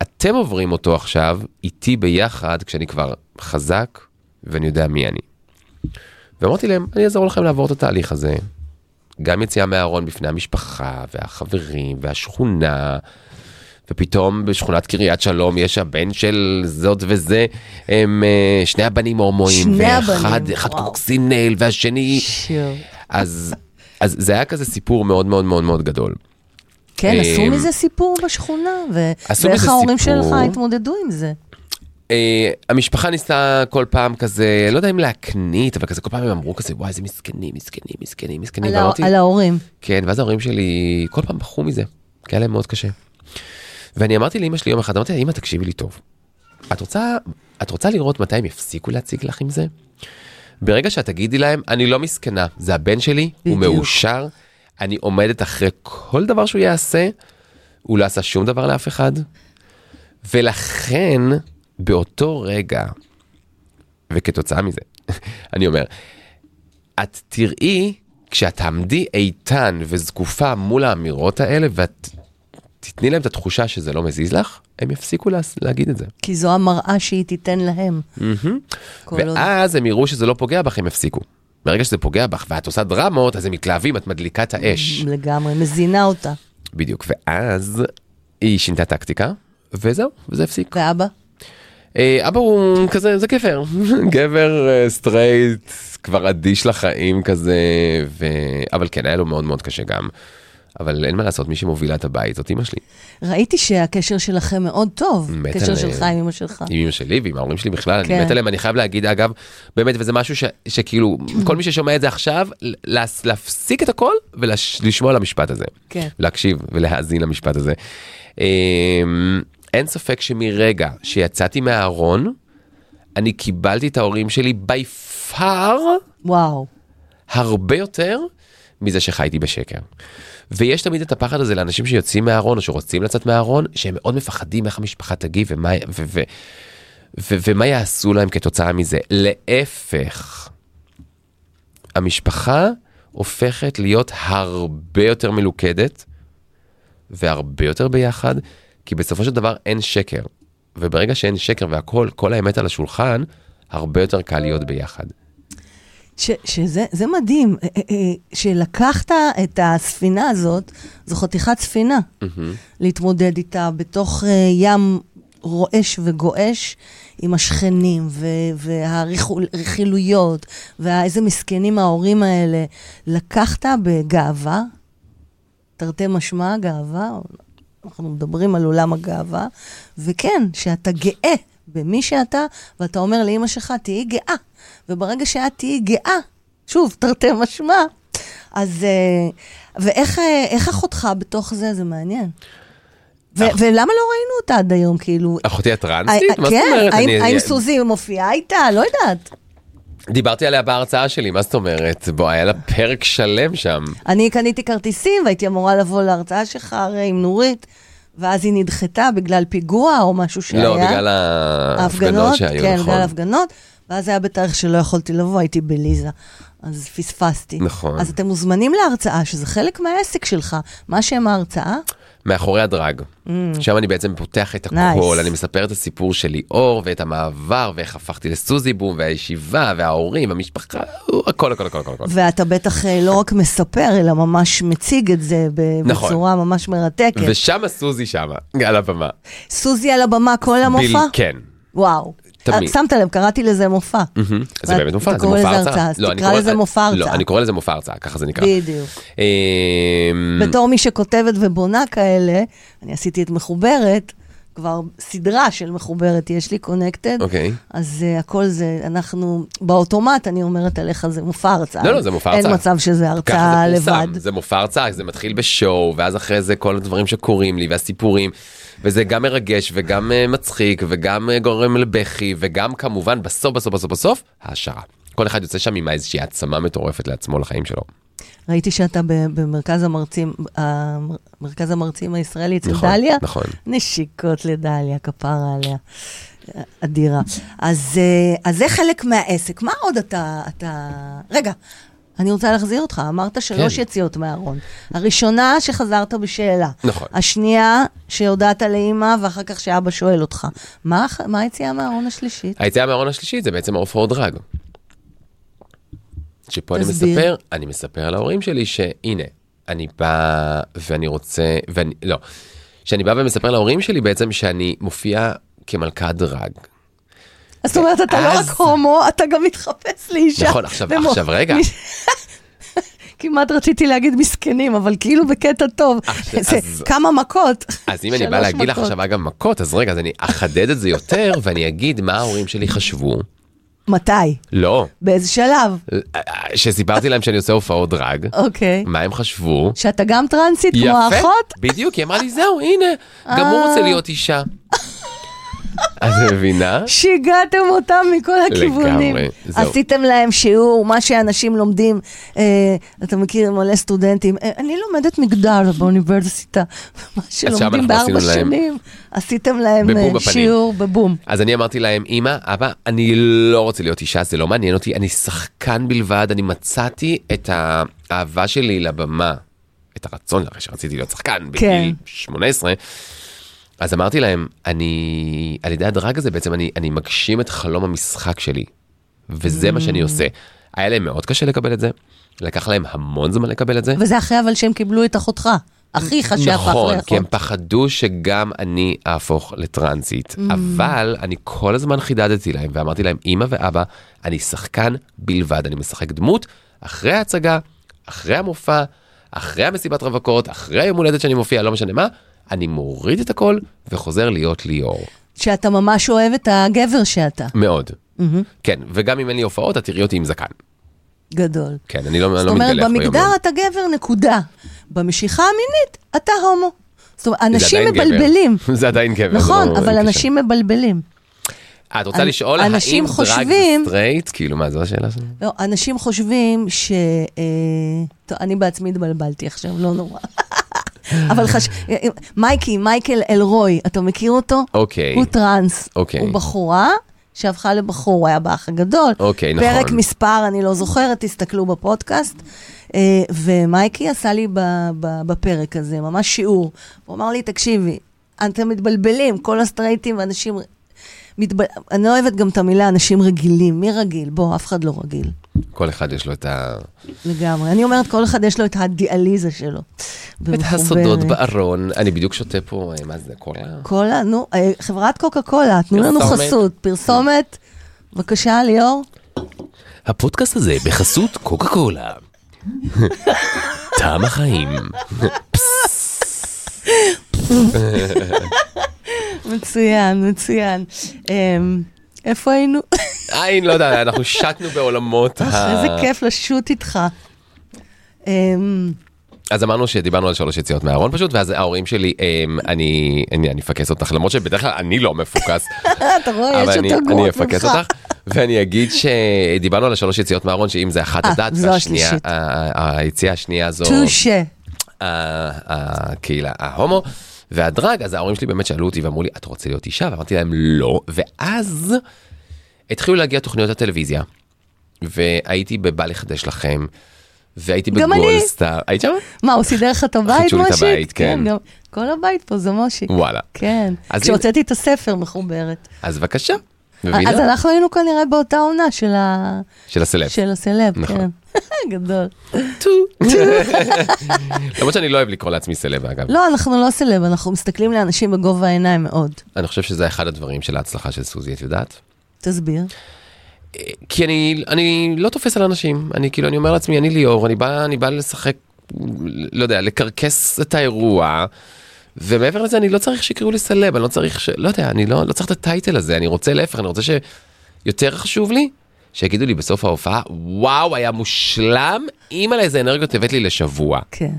אתם עוברים אותו עכשיו איתי ביחד, כשאני כבר חזק ואני יודע מי אני. ואמרתי להם, אני אעזור לכם לעבור את התהליך הזה. גם יציאה מהארון בפני המשפחה והחברים והשכונה. ופתאום בשכונת קריית שלום יש הבן של זאת וזה, הם אה, שני הבנים הומואים, ואחד אחד. קוקסינל והשני. אז, אז זה היה כזה סיפור מאוד מאוד מאוד מאוד גדול. כן, עשו אמ, מזה סיפור בשכונה, ו- ואיך ההורים סיפור. שלך התמודדו עם זה? אה, המשפחה ניסתה כל פעם כזה, לא יודע אם להקנית, אבל כזה כל פעם הם אמרו כזה, וואי, איזה מסכנים, מסכנים, מסכנים, מסכנים. על ואמרתי, על ההורים. כן, ואז ההורים שלי כל פעם בכו מזה, כי היה להם מאוד קשה. ואני אמרתי לאמא שלי יום אחד, אמרתי לה, אמא תקשיבי לי טוב. את רוצה, את רוצה לראות מתי הם יפסיקו להציג לך עם זה? ברגע שאת תגידי להם, אני לא מסכנה, זה הבן שלי, הוא בדיוק. מאושר, אני עומדת אחרי כל דבר שהוא יעשה, הוא לא עשה שום דבר לאף אחד, ולכן באותו רגע, וכתוצאה מזה, אני אומר, את תראי, כשאת תעמדי איתן וזקופה מול האמירות האלה, ואת תתני להם את התחושה שזה לא מזיז לך, הם יפסיקו לה, להגיד את זה. כי זו המראה שהיא תיתן להם. עוד- ואז הם יראו שזה לא פוגע בך, הם יפסיקו. ברגע שזה פוגע בך ואת עושה דרמות, אז הם מתלהבים, את מדליקה את האש. לגמרי, מזינה אותה. בדיוק, ואז היא שינתה טקטיקה, וזהו, וזה הפסיק. ואבא? אה, אבא הוא כזה, זה גבר, גבר אה, סטרייט, כבר אדיש לחיים כזה, ו... אבל כן, היה לו מאוד מאוד קשה גם. אבל אין מה לעשות, מי שמובילה את הבית זאת אמא שלי. ראיתי שהקשר שלכם מאוד טוב. הקשר שלך עם אמא שלך. עם אמא שלי ועם ההורים שלי בכלל, כן. אני מת עליהם, אני חייב להגיד אגב, באמת, וזה משהו ש, שכאילו, כל מי ששומע את זה עכשיו, לה, להפסיק את הכל ולשמוע על המשפט הזה. כן. להקשיב ולהאזין למשפט הזה. אמ, אין ספק שמרגע שיצאתי מהארון, אני קיבלתי את ההורים שלי by far וואו. הרבה יותר מזה שחייתי בשקר. ויש תמיד את הפחד הזה לאנשים שיוצאים מהארון או שרוצים לצאת מהארון, שהם מאוד מפחדים איך המשפחה תגיב ומה, ו, ו, ו, ומה יעשו להם כתוצאה מזה. להפך, המשפחה הופכת להיות הרבה יותר מלוכדת והרבה יותר ביחד, כי בסופו של דבר אין שקר. וברגע שאין שקר והכל, כל האמת על השולחן, הרבה יותר קל להיות ביחד. ש, שזה זה מדהים, אה, אה, אה, שלקחת את הספינה הזאת, זו חתיכת ספינה, להתמודד איתה בתוך ים רועש וגועש עם השכנים והרכילויות, ואיזה מסכנים ההורים האלה. לקחת בגאווה, תרתי משמע גאווה, אנחנו מדברים על עולם הגאווה, וכן, שאתה גאה במי שאתה, ואתה אומר לאימא שלך, תהיי גאה. וברגע שאת תהיי גאה, שוב, תרתי משמע, אז... אה, ואיך אה, אחותך בתוך זה? זה מעניין. ולמה לא ראינו אותה עד היום, כאילו? אחותי הטרנסית? אה, מה זאת כן, אומרת? אני- האם סוזי מופיעה איתה? לא יודעת. דיברתי עליה בהרצאה שלי, מה זאת אומרת? בוא, היה לה פרק שלם שם. אני קניתי כרטיסים והייתי אמורה לבוא להרצאה שלך הרי עם נורית, ואז היא נדחתה בגלל פיגוע או משהו שהיה. לא, בגלל ההפגנות שהיו, כן, נכון. בגלל ההפגנות, ואז היה בתאריך שלא יכולתי לבוא, הייתי בליזה, אז פספסתי. נכון. אז אתם מוזמנים להרצאה, שזה חלק מהעסק שלך. מה שם ההרצאה? מאחורי הדרג. שם אני בעצם פותח את Mm. Nice. הכל, אני מספר את הסיפור של ליאור ואת המעבר ואיך הפכתי לסוזי בום והישיבה וההורים והמשפחה, הכל הכל הכל הכל. הכל. ואתה בטח אה, לא רק מספר, אלא ממש מציג את זה ב- נכון. בצורה ממש מרתקת. ושם סוזי שמה, על הבמה. סוזי על הבמה כל המופע? ביל- כן. וואו. תמיד. שמת לב, קראתי לזה מופע. זה באמת מופע, זה מופע הרצאה. אז לא, אני תקרא לזה מופע לא, הרצאה. אני קורא לזה מופע הרצאה, ככה זה נקרא. בדיוק. אמ, בתור מי שכותבת ובונה כאלה, אני עשיתי את מחוברת, כבר סדרה של מחוברת יש לי, קונקטד. אוקיי. אז uh, הכל זה, אנחנו, באוטומט, אני אומרת עליך, זה מופע הרצאה. לא, לא, זה מופע הרצאה. אין מצב שזה הרצאה לבד. זה מופע הרצאה, זה מתחיל בשואו, ואז אחרי זה כל הדברים שקורים לי, והסיפורים, וזה גם מרגש, וגם אה, מצחיק, וגם אה, גורם לבכי, וגם כמובן, בסוף, בסוף, בסוף, בסוף, העשרה. כל אחד יוצא שם עם איזושהי העצמה מטורפת לעצמו, לחיים שלו. ראיתי שאתה במרכז המרצים, מרכז המרצים הישראלי אצל נכון, דליה. נכון. נשיקות לדליה, כפרה עליה. אדירה. אז, אה, אז זה חלק מהעסק. מה עוד אתה... אתה... רגע, אני רוצה להחזיר אותך. אמרת שלוש כן. יציאות מהארון. הראשונה, שחזרת בשאלה. נכון. השנייה, שהודעת לאימא, ואחר כך שאבא שואל אותך. מה, מה היציאה מהארון השלישית? היציאה מהארון השלישית זה בעצם העוף דרג. שפה אני תסביר. מספר, אני מספר להורים שלי שהנה, אני בא ואני רוצה, ואני, לא, שאני בא ומספר להורים שלי בעצם שאני מופיע כמלכת דרג. זאת אומרת, אתה לא רק הומו, אתה גם מתחפש לאישה. נכון, עכשיו- רגע. כמעט רציתי להגיד מסכנים, אבל כאילו בקטע טוב. עכשיו, זה כמה מכות. אז אם אני בא להגיד לך. עכשיו אגב מכות, אז רגע, אז אני אחדד את זה יותר ואני אגיד מה ההורים שלי חשבו מתי? לא. באיזה שלב? שסיפרתי להם שאני עושה הופעות דרג, אוקיי. מה הם חשבו? שאתה גם טרנסית כמו יפה, האחות? בדיוק, היא אמרה לי, זהו, הנה, גם הוא אה. רוצה להיות אישה. את מבינה? שיגעתם אותם מכל הכיוונים. לגמרי, זהו. עשיתם להם שיעור, מה שאנשים לומדים, אה, אתה מכיר מלא סטודנטים, אה, אני לומדת מגדר באוניברסיטה, מה שלומדים בארבע שנים, עשיתם להם בבום אה. שיעור בבום. אז אני אמרתי להם, אמא, אבא, אני לא רוצה להיות אישה, זה לא מעניין אותי, אני שחקן בלבד, אני מצאתי את האהבה שלי לבמה, את הרצון, שרציתי להיות שחקן בגיל 18. אז אמרתי להם, אני, על ידי הדרג הזה בעצם אני, אני מגשים את חלום המשחק שלי, וזה מה שאני עושה. היה להם מאוד קשה לקבל את זה, לקח להם המון זמן לקבל את זה. וזה אחרי אבל שהם קיבלו את אחותך, אחיך שהפך נכון, לאחות. כי הם פחדו שגם אני אהפוך לטרנסית. אבל אני כל הזמן חידדתי להם ואמרתי להם, אמא ואבא, אני שחקן בלבד, אני משחק דמות אחרי ההצגה, אחרי המופע, אחרי המסיבת רווקות, אחרי היום הולדת שאני מופיע, לא משנה מה, אני מוריד את הכל וחוזר להיות ליאור. שאתה ממש אוהב את הגבר שאתה. מאוד. כן, וגם אם אין לי הופעות, את תראי אותי עם זקן. גדול. כן, אני לא, אני זאת לא אומרת, מתגלח ביום. במגדר אתה גבר, נקודה. במשיכה המינית, אתה הומו. זאת אומרת, אנשים. מבלבלים. זה עדיין גבר. נכון, לא- אבל אין אנשים מבלבלים. קשר. את רוצה אנ- לשאול האם דראג חושבים- זה סטרייט? כאילו, מה, זו השאלה שלי? לא, אנשים חושבים ש... אה, טוב, אני בעצמי התבלבלתי עכשיו, לא נורא. אבל חש... מייקי, מייקל אלרוי, אתה מכיר אותו? אוקיי. הוא טראנס. אוקיי. הוא בחורה שהפכה לבחור, הוא היה באח הגדול. אוקיי, נכון. פרק מספר, אני לא זוכרת, תסתכלו בפודקאסט. אה, ומייקי עשה לי בפרק הזה ממש שיעור. הוא אמר לי, תקשיבי, אתם מתבלבלים, כל הסטרייטים ואנשים... מתבל... אני לא אוהבת גם את המילה אנשים רגילים. מי רגיל? בוא, אף אחד לא רגיל. כל אחד יש לו את ה... לגמרי. אני אומרת, כל אחד יש לו את הדיאליזה שלו. את. הסודות בארון. אני בדיוק שותה פה, אה, מה זה, קולה? קולה, נו, אה, חברת קוקה קולה, תנו לנו. חסות. פרסומת, בבקשה, ליאור. הפודקאסט הזה בחסות קוקה קולה. טעם החיים. מצוין, מצוין. איפה היינו? אה, לא יודע, אנחנו שטנו בעולמות ה... איזה כיף לשוט איתך. אמ, אז אמרנו שדיברנו על שלוש יציאות מהארון פשוט, ואז ההורים שלי, אמ, אני אני אני אפקס אותך, למרות שבדרך כלל אני לא מפוקס, אתה רואה, יש אבל אני יותר אני גרועות אפקס ממך. אותך, ואני אגיד שדיברנו על השלוש יציאות מהארון, שאם זה אחת אה, הדת, זו והשנייה, היציאה השנייה זו... טושה. הקהילה ההומו והדרג, אז ההורים שלי באמת שאלו אותי ואמרו לי, אתה רוצה להיות אישה? ואמרתי להם לא, ואז התחילו להגיע תוכניות הטלוויזיה, והייתי בבא לחדש לכם, והייתי. בגולדסטאר, היית שם? מה, הוא סידר לך את הבית, חידשו לי את מושיק? הבית, כן. גם- כל הבית פה זה מושיק. וואלה. כן. כשהוצאתי את הספר מחוברת. אז בבקשה, אז? אנחנו היינו כנראה באותה עונה של ה- של הסלב. של הסלב, נכון. כן. גדול. למרות שאני לא אוהב לקרוא לעצמי סלב אגב. לא, אנחנו לא סלב, אנחנו מסתכלים לאנשים בגובה העיניים מאוד. אני חושב שזה אחד הדברים של ההצלחה של סוזי, את יודעת? תסביר. כי אני, אני לא תופס על אנשים, אני כאילו, אני אומר לעצמי, אני ליאור, אני בא, אני בא לשחק, לא יודע, לקרקס את האירוע, ומעבר לזה אני לא צריך שיקראו לי סלב, אני לא צריך ש... לא יודע, אני לא, לא צריך את הטייטל הזה, אני רוצה להפך, אני רוצה שיותר חשוב לי, שיגידו לי בסוף ההופעה, וואו, היה מושלם, אימא לאיזה אנרגיות הבאת לי לשבוע. כן.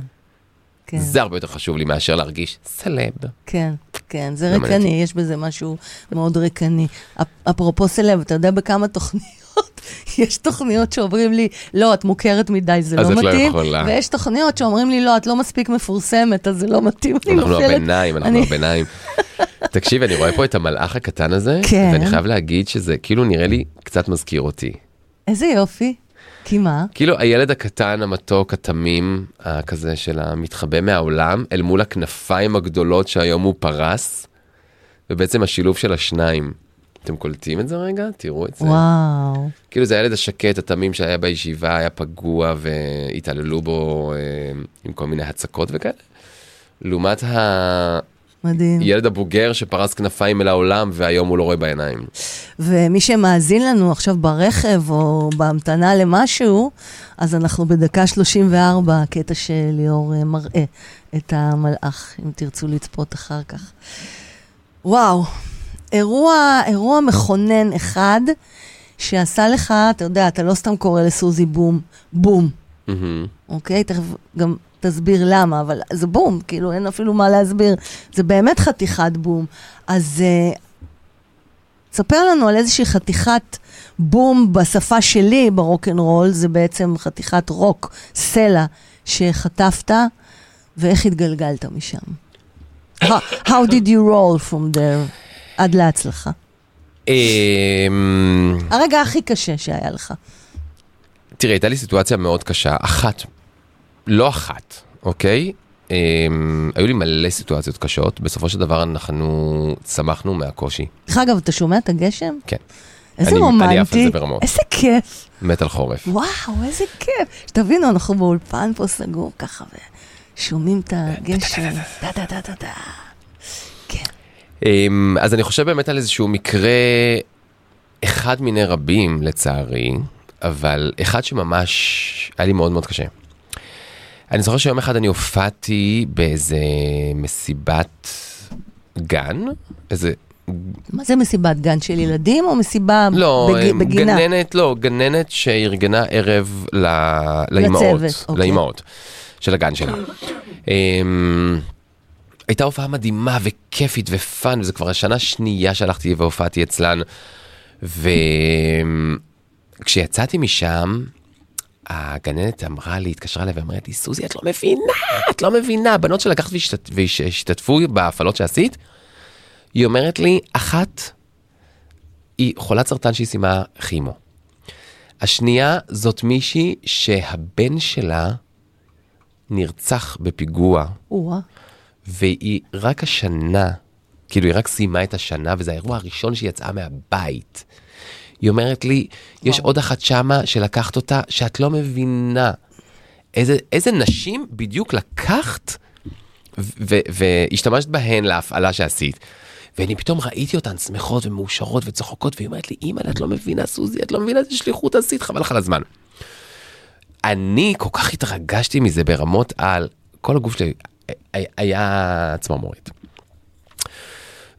כן. זה הרבה יותר חשוב לי מאשר להרגיש סלב. כן, כן, זה לא ריקני, יש בזה משהו מאוד ריקני. אפ- אפרופו סלב, אתה יודע בכמה תוכניות, יש תוכניות שאומרים לי, לא, את מוכרת מדי, זה אז לא את לא מתאים, יכולה. ויש תוכניות שאומרים לי, לא, את לא מספיק מפורסמת, אז זה לא מתאים. אנחנו. הביניים, אנחנו הביניים. תקשיב, אני רואה פה את המלאך הקטן הזה, כן. ואני חייב להגיד שזה כאילו נראה לי קצת מזכיר אותי. איזה יופי. כי מה? כאילו הילד הקטן, המתוק, התמים, כזה של המתחבא מהעולם, אל מול הכנפיים הגדולות שהיום הוא פרס, ובעצם השילוב של השניים. אתם קולטים את זה רגע? תראו את זה. וואו. כאילו זה הילד השקט, התמים שהיה בישיבה, היה פגוע והתעללו בו אה, עם כל מיני הצקות וכאלה. לעומת הילד מדהים. הבוגר שפרס כנפיים אל העולם והיום הוא לא רואה בעיניים. ומי שמאזין לנו עכשיו ברכב או בהמתנה למשהו, אז אנחנו בדקה 34, קטע שליאור אה, מראה את המלאך, אם תרצו לצפות אחר כך. וואו, אירוע, אירוע מכונן אחד, שעשה לך, אתה יודע, אתה לא סתם קורא לסוזי בום, בום, מהמם. אוקיי? תכף גם תסביר למה, אבל זה בום, כאילו אין אפילו מה להסביר. זה באמת חתיכת בום. אז uh, תספר לנו על איזושהי חתיכת בום בשפה שלי ברוקנרול, זה בעצם חתיכת רוק, סלע, שחטפת, ואיך התגלגלת משם. How, how did you roll from there עד להצלחה? אמ, הרגע הכי קשה שהיה לך. תראה, הייתה לי סיטואציה מאוד קשה, אחת, לא אחת, אוקיי? אמ, היו לי מלא סיטואציות קשות, בסופו של דבר אנחנו צמחנו מהקושי, דרך אגב, אתה שומע את הגשם? כן. איזה אני- רומנטי. אני עף על זה ברמות. איזה כיף. מת על חורף. וואו, איזה כיף. שתבינו, אנחנו באולפן פה סגור ככה, ושומעים את הגשם. דה דה דה דה דה. אמ, אז אני חושב באמת על איזשהו מקרה, אחד מיני רבים לצערי, אבל אחד שממש היה לי מאוד מאוד קשה. אני זוכר שיום אחד אני הופעתי באיזה מסיבת גן, איזה, מה זה מסיבת גן של ילדים או מסיבה לא, בג... אמ, בגינה? גננת, לא, גננת שארגנה ערב ל... לאימהות, אוקיי. לאימהות של הגן שלה. הייתה הופעה מדהימה וכיפית ופאן, וזה כבר השנה השנייה שהלכתי והופעתי אצלן. וכשיצאתי משם, הגננת אמרה לי, התקשרה אליי ואמרה לי, סוזי, את לא מבינה, את לא מבינה, הבנות שלקחת והשתת- והשתתפו בהפעלות שעשית, היא אומרת לי, אחת, היא חולת סרטן שהיא סיימה כימו. השנייה זאת מישהי שהבן שלה נרצח בפיגוע, או-אה. והיא רק השנה, כאילו היא רק סיימה את השנה, וזה האירוע הראשון שהיא יצאה מהבית. היא אומרת לי, יש עוד אחת שמה שלקחת אותה, שאת לא מבינה איזה, איזה נשים בדיוק לקחת והשתמשת בהן להפעלה שעשית. ואני פתאום ראיתי אותן שמחות ומאושרות וצוחקות, והיא אומרת לי, אימא, את לא מבינה, סוזי, את לא מבינה איזה שליחות עשית, חבל לך על הזמן. אני כל כך התרגשתי מזה ברמות על, כל הגוף שלי היה- צמרמורת.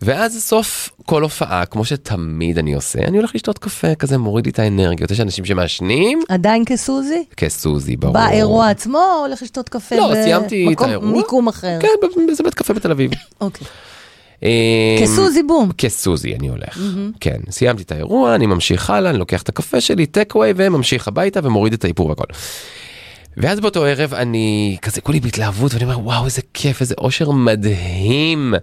ואז סוף כל הופעה, כמו שתמיד אני עושה, אני הולך לשתות קפה, כזה מוריד לי את האנרגיות. יש אנשים שמעשנים, עדיין כסוזי? כסוזי, ברור. באירוע עצמו או הולך לשתות קפה לא, סיימתי את במקום- האירוע. מיקום אחר? כן, באיזה בית קפה בתל אביב. אוקיי. אמ, כסוזי בום. כסוזי אני הולך. כן, סיימתי את האירוע, אני ממשיך הלאה, אני לוקח את הקפה שלי, טק אווי, וממשיך הביתה ומוריד את האיפור והכל. ואז באותו ערב אני כזה כולי בהתלהבות ואני אומר וואו איזה כיף איזה אושר מדהים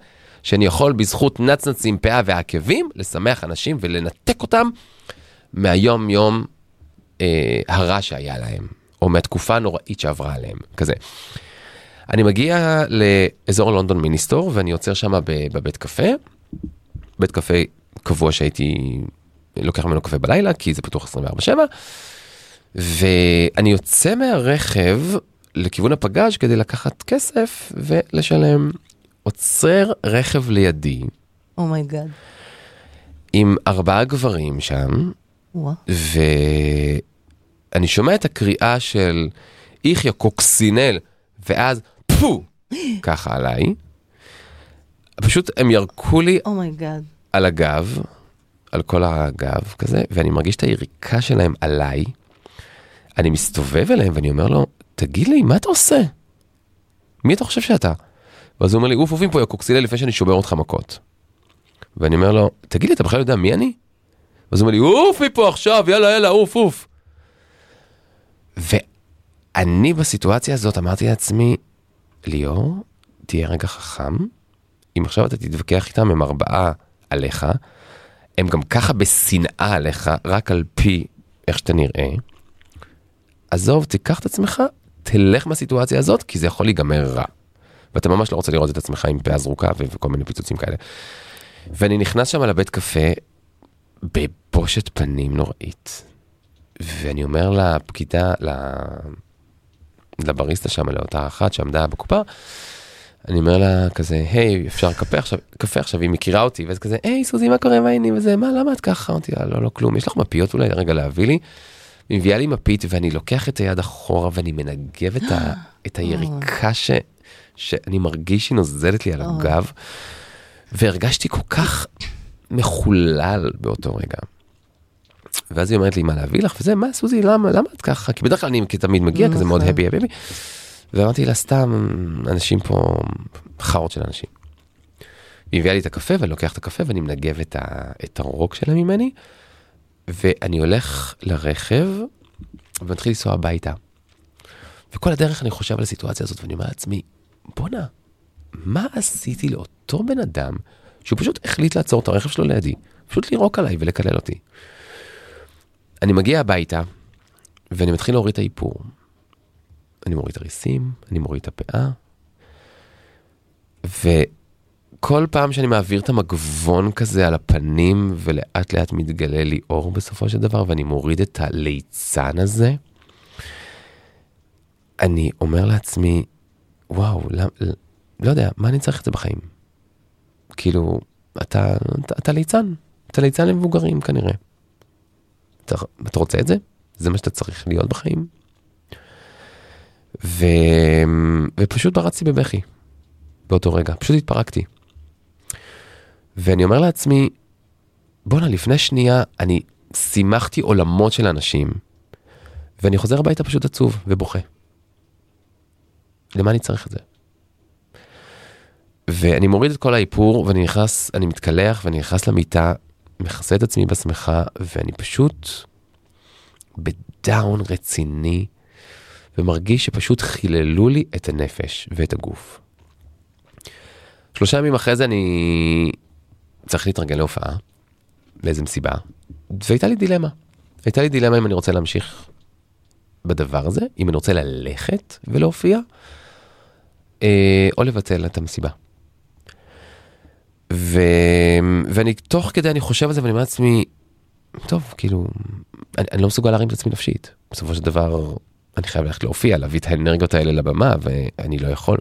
שאני יכול בזכות נצנצים פאה ועקבים לשמח אנשים ולנתק אותם מהיום יום אה, הרע שהיה להם או מהתקופה הנוראית שעברה עליהם כזה. אני מגיע לאזור לונדון מיניסטור ואני עוצר שם בבית קפה. בית קפה קבוע שהייתי לוקח ממנו קפה בלילה כי זה פתוח 24/7. ואני יוצא מהרכב לכיוון הפגאז' כדי לקחת כסף ולשלם. עוצר רכב לידי oh my God. עם ארבעה גברים שם, וואה. ואני שומע את הקריאה של איה יא קוקסינל, ואז פו, ככה עליי. פשוט הם ירקו לי oh my God. על הגב, על כל הגב כזה, ואני מרגיש את היריקה שלהם עליי. אני מסתובב אליהם ואני אומר לו, תגיד לי, מה אתה עושה? מי אתה חושב שאתה? ואז הוא אומר לי, עוף עוף פה יא קוקסינל לפני שאני שובר אותך מכות. ואני אומר לו, תגיד לי, אתה בכלל יודע מי אני? ואז הוא אומר לי, אוף מפה עכשיו, יאללה יאללה, עוף עוף. ואני בסיטואציה הזאת אמרתי לעצמי, ליאור, תהיה רגע חכם, אם עכשיו אתה תתווכח איתם, הם ארבעה עליך, הם גם ככה בשנאה עליך, רק על פי איך שאתה נראה. עזוב, תיקח את עצמך, תלך מהסיטואציה הזאת, כי זה יכול להיגמר רע. ואתה ממש לא רוצה לראות את עצמך עם פאה זרוקה וכל מיני פיצוצים כאלה. ואני נכנס שם לבית קפה בבושת פנים נוראית, ואני אומר לפקידה, לבריסטה שם, לאותה אחת שעמדה בקופה, אני אומר לה כזה, היי, אפשר קפה עכשיו, קפה עכשיו, היא מכירה אותי, ואז כזה, היי, סוזי, מה קורה, מה העניינים וזה, מה, למה את ככה? אמרתי לה, לא, לא, כלום, יש לך מפיות אולי רגע להביא לי? היא מביאה לי מפית, ואני לוקח את היד אחורה, ואני מנגב את, ה, את היריקה ש, שאני מרגיש שהיא נוזלת לי על הגב, והרגשתי כל כך מחולל באותו רגע. ואז היא אומרת לי, מה להביא לך? וזה, מה, סוזי, למה, למה את ככה? כי בדרך כלל אני תמיד מגיע, כזה מאוד נכון. הפי הפי. ואמרתי לה, סתם, אנשים פה, חארות של אנשים. היא הביאה לי את הקפה, ואני לוקח את הקפה ואני מנגב את, ה, את הרוק שלה ממני, ואני הולך לרכב ומתחיל לנסוע הביתה. וכל הדרך אני חושב על הסיטואציה הזאת ואני אומר לעצמי, בואנה, מה עשיתי לאותו בן אדם שהוא פשוט החליט לעצור את הרכב שלו לידי, פשוט לירוק עליי ולקלל אותי. אני מגיע הביתה ואני מתחיל להוריד את האיפור. אני מוריד את הריסים, אני מוריד את הפאה, וכל פעם שאני מעביר את המגבון כזה על הפנים ולאט לאט מתגלה לי אור בסופו של דבר ואני מוריד את הליצן הזה, אני אומר לעצמי, וואו, לא, לא יודע, מה אני צריך את זה בחיים? כאילו, אתה, אתה, אתה ליצן, אתה ליצן למבוגרים כנראה. אתה, אתה רוצה את זה? זה מה שאתה צריך להיות בחיים? ו... ופשוט פרצתי בבכי באותו רגע, פשוט התפרקתי. ואני אומר לעצמי, בואנה, לפני שנייה אני שימחתי עולמות של אנשים, ואני חוזר הביתה פשוט עצוב ובוכה. למה אני צריך את זה? ואני מוריד את כל האיפור ואני נכנס, אני מתקלח ואני נכנס למיטה, מכסה את עצמי בשמחה ואני פשוט בדאון רציני ומרגיש שפשוט חיללו לי את הנפש ואת הגוף. שלושה ימים אחרי זה אני צריך להתרגל להופעה, לאיזה מסיבה, והייתה לי דילמה. הייתה לי דילמה אם אני רוצה להמשיך בדבר הזה, אם אני רוצה ללכת ולהופיע, אה, או לבטל את המסיבה. ו... ואני תוך כדי אני חושב על זה ואני אומר לעצמי, טוב, כאילו, אני, אני לא מסוגל להרים את עצמי נפשית. בסופו של דבר, אני חייב ללכת להופיע, להביא את האנרגיות האלה לבמה, ואני לא יכול.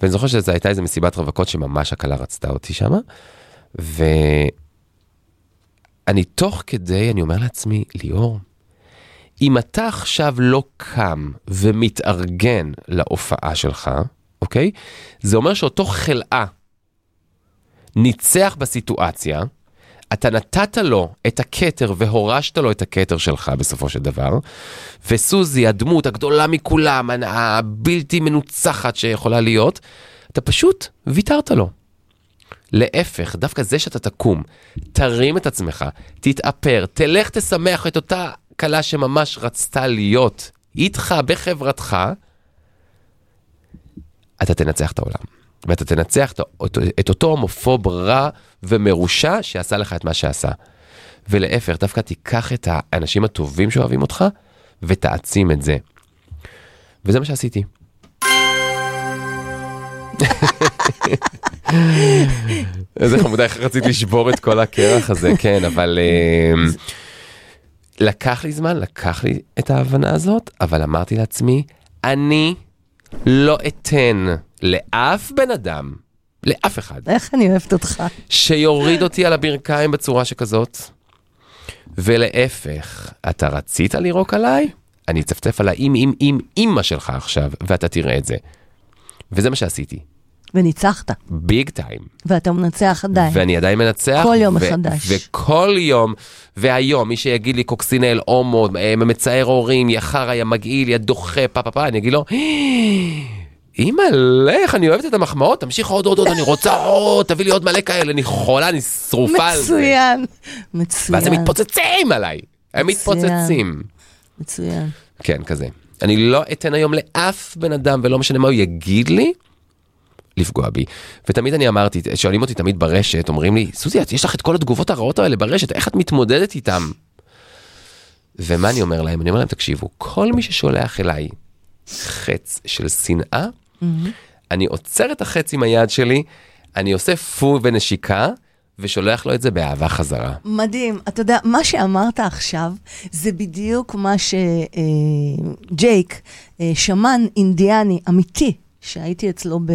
ואני זוכר שזו הייתה איזה מסיבת רווקות שממש הכלה רצתה אותי שמה, ואני תוך כדי, אני אומר לעצמי, ליאור, אם אתה עכשיו לא קם ומתארגן להופעה שלך, אוקיי? זה אומר שאותו חלאה ניצח בסיטואציה, אתה נתת לו את הכתר והורשת לו את הכתר שלך בסופו של דבר, וסוזי, הדמות הגדולה מכולם, הבלתי מנוצחת שיכולה להיות, אתה פשוט ויתרת לו. להפך, דווקא זה שאתה תקום, תרים את עצמך, תתאפר, תלך תשמח את אותה כלה שממש רצתה להיות איתך בחברתך, אתה תנצח את העולם. ואתה תנצח את, אותו הומופוב רע ומרושע שעשה לך את מה שעשה. ולהפך, דווקא תיקח את האנשים הטובים שאוהבים אותך ותעצים את זה. וזה מה שעשיתי. איזה חמודה, איך רציתי לשבור את כל הקרח הזה, כן, אבל uh, לקח לי זמן, לקח לי את ההבנה הזאת, אבל אמרתי לעצמי, אני לא אתן לאף בן אדם, לאף אחד, איך אני אוהבת אותך. שיוריד אותי על הברכיים בצורה שכזאת. ולהפך, אתה רצית לירוק עליי? אני אצפצף על האם אם אם אימא שלך עכשיו, ואתה תראה את זה. וזה מה שעשיתי, וניצחת, ביג טיים. ואתה מנצח עדיין. ואני עדיין מנצח. כל יום מחדש. וכל יום, והיום, מי שיגיד לי קוקסינל, הומו, אה, מצער הורים, יא חרא, יא מגעיל, יא דוחה, פה פה פה, אני אגיד לו, אימא, לך, אני אוהבת את המחמאות, תמשיך עוד עוד עוד, אני רוצה עוד, תביא לי עוד מלא כאלה, אני חולה, אני שרופה על זה. מצוין, מצוין. ואז הם מתפוצצים עליי, הם. מתפוצצים. מצוין. כן, כזה. אני לא אתן היום לאף בן אדם, ולא משנה מה הוא יגיד לי, לפגוע בי. ותמיד אני אמרתי, שואלים אותי תמיד ברשת, אומרים לי, סוזי, את- יש לך את כל התגובות הרעות האלה ברשת, איך את מתמודדת איתם? ומה אני אומר להם? אני אומר להם, תקשיבו, כל מי ששולח אליי חץ של שנאה, אני עוצר את החץ עם היד שלי, אני עושה פו ונשיקה, ושולח לו את זה באהבה חזרה. מדהים. אתה יודע, מה שאמרת עכשיו, זה בדיוק מה שג'ייק, שמן אינדיאני אמיתי, שהייתי אצלו ב...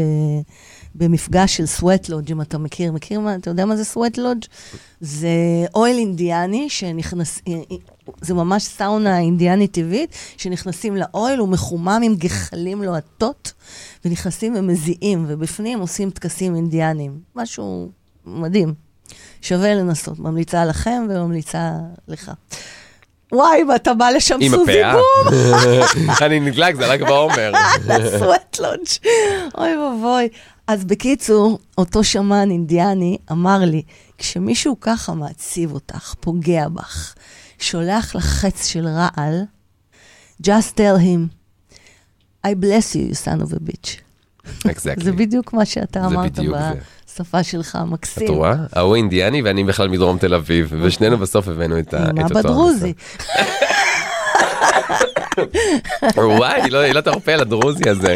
במפגש של סוואט לודג', אם אתה מכיר, מכיר מה, אתה יודע מה זה סוואט לודג'? זה אוהל אינדיאני שנכנס, זה ממש סאונה אינדיאנית טבעית, שנכנסים לאוהל, הוא מחומם עם גחלים לוהטות, ונכנסים ומזיעים, ובפנים עושים טקסים אינדיאניים. משהו מדהים. שווה לנסות. ממליצה לכם וממליצה לך. וואי, ואתה בא לשם סוזי. בום, אני נדלק, זה רק בעומר. לסוואטלונג'. אוי ואבוי. אז בקיצור, אותו שמן אינדיאני אמר לי, כשמישהו ככה מעציב אותך, פוגע בך, שולח לך חץ של רעל, just tell him, I bless you, you son of a bitch. Exactly. זה בדיוק מה שאתה אמרת. בשפה שלך, מקסים. את רואה? ההוא אינדיאני ואני בכלל מדרום תל אביב, ושנינו בסוף הבאנו את את מה אותו... בדרוזי? וואי, היא לא- היא לא תרפה על הדרוזי הזה.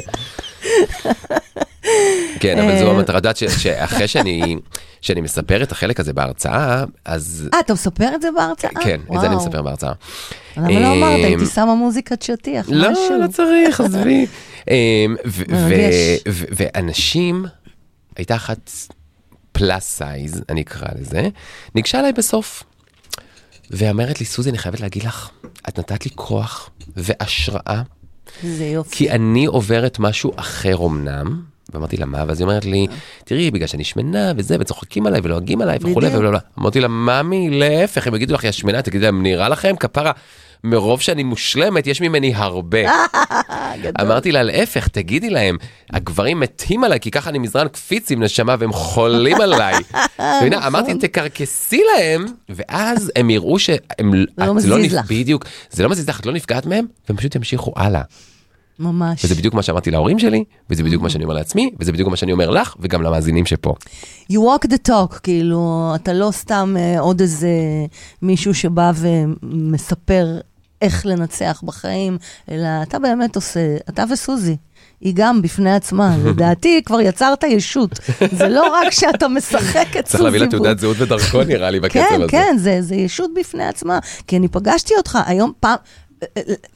כן, אבל אה. זו המטרה, את יודעת שאחרי שאני שאני מספר את החלק הזה בהרצאה, אז... אה, אתה מספר את זה בהרצאה? כן, את זה אני וואו. מספר בהרצאה. למה לא אמרת? אמ, הייתי שמה מוזיקת שטיח, לא, משהו. לא צריך, עזבי. אמ, ואנשים, הייתה אחת פלאס סייז, אני אקרא לזה, ניגשה אליי בסוף, ואומרת לי, סוזי, אני חייבת להגיד לך, את נתת לי כוח והשראה, זה יופי. כי אני עוברת משהו אחר אמנם. ואמרתי לה מה ואז היא אומרת לי תראי בגלל שאני שמנה וזה וצוחקים עליי ולועגים עליי וכולי. אמרתי לה ממי להפך הם יגידו לך יא שמנה תגידי להם נראה לכם כפרה מרוב שאני מושלמת יש ממני הרבה. אמרתי לה להפך תגידי להם הגברים מתים עליי כי ככה אני מזרן קפיצים נשמה והם חולים עליי. מבינה? אמרתי תקרקסי להם ואז הם יראו שהם לא את מזיז לך. בדיוק זה לא מזיז לך את לא נפגעת מהם והם פשוט ימשיכו הלאה. ממש. וזה בדיוק מה שאמרתי להורים שלי, וזה בדיוק מה שאני אומר לעצמי, וזה בדיוק מה שאני אומר לך, וגם למאזינים שפה. You walk the talk, כאילו, אתה לא סתם אה, עוד איזה מישהו שבא ומספר איך לנצח בחיים, אלא אתה באמת עושה, אתה וסוזי. היא גם בפני עצמה, לדעתי כבר יצרת ישות. זה לא רק שאתה משחק את סוזי. צריך להביא לה. תעודת זהות ודרכון נראה לי בקצב כן, הזה. כן, זה, זה ישות בפני עצמה. כי אני פגשתי אותך היום פעם,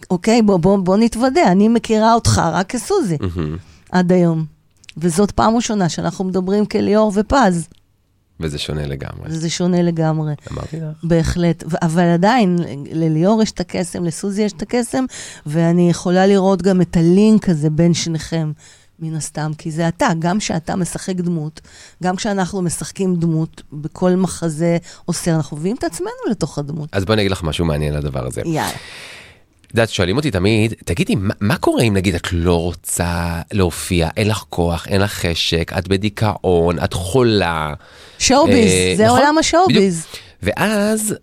אוקיי, בוא, בוא, בוא נתוודה, אני מכירה אותך רק כסוזי עד היום. וזאת פעם ראשונה שאנחנו מדברים כליאור ופז, וזה שונה לגמרי. וזה שונה לגמרי. אמרתי לך. בהחלט, אבל עדיין, לליאור יש את הקסם, לסוזי יש את הקסם, ואני יכולה לראות גם את הלינק הזה בין שניכם, מן הסתם, כי זה אתה, גם כשאתה משחק דמות, גם כשאנחנו משחקים דמות, בכל מחזה עושה, אנחנו מביאים את עצמנו לתוך הדמות. אז בואי אני אגיד לך משהו מעניין על הדבר הזה. יאללה. את יודעת, שואלים אותי תמיד, תגידי, מה, מה קורה אם נגיד את לא רוצה להופיע, אין לך כוח, אין לך חשק, את בדיכאון, את חולה. שואו-ביז, אה, זה נכון, עולם השואו-ביז. ואז,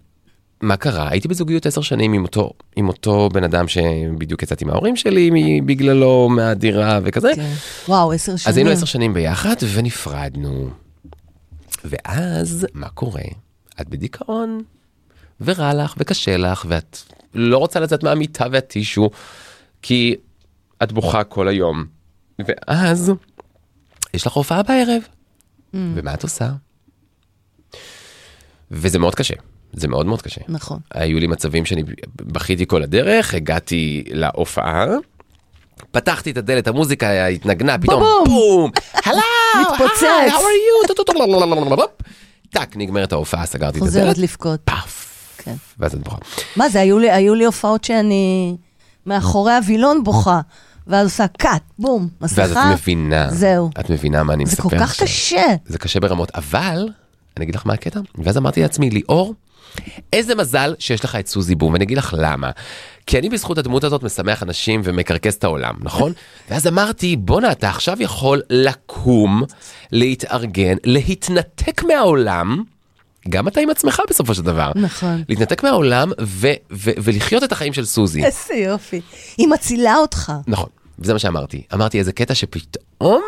מה קרה? הייתי בזוגיות עשר שנים עם אותו, עם אותו בן אדם שבדיוק יצאתי מההורים שלי בגללו, מהדירה וכזה. כן. וואו, עשר שנים. אז היינו עשר שנים ביחד ונפרדנו. ואז, מה קורה? את בדיכאון, ורע לך, וקשה לך, ואת לא רוצה לצאת מהמיטה והטישו, כי את בוכה כל היום. ואז, יש לך הופעה בערב, ומה את עושה? וזה מאוד קשה, זה מאוד מאוד קשה. נכון. היו לי מצבים שאני בכיתי כל הדרך, הגעתי להופעה, פתחתי את הדלת, המוזיקה התנגנה, פתאום בום! הלו, מתפוצץ. היי, how are you? לא, לא, לא, לא, לא, טאק, נגמרת ההופעה, סגרתי את חוזרת הדלת, לבכות. פאף, כן. ואז את בוכה. מה זה, היו לי, היו לי הופעות שאני מאחורי הווילון בוכה, ואז עושה קאט, בום, מסכה. ואז את מבינה, זהו. את מבינה מה אני זה מספר כל כך. קשה. זה קשה ברמות, אבל, אני אגיד לך מה הקטע, ואז אמרתי לעצמי, ליאור, איזה מזל שיש לך את סוזי בום, ואני אגיד לך למה. כי אני בזכות הדמות הזאת משמח אנשים ומקרקס את העולם, נכון? ואז אמרתי, בואנה, אתה עכשיו יכול לקום, להתארגן, להתנתק מהעולם, גם אתה עם עצמך בסופו של דבר. נכון. להתנתק מהעולם ו- ו- ולחיות את החיים של סוזי. איזה יופי. היא מצילה אותך. נכון, זה מה שאמרתי. אמרתי איזה קטע שפתאום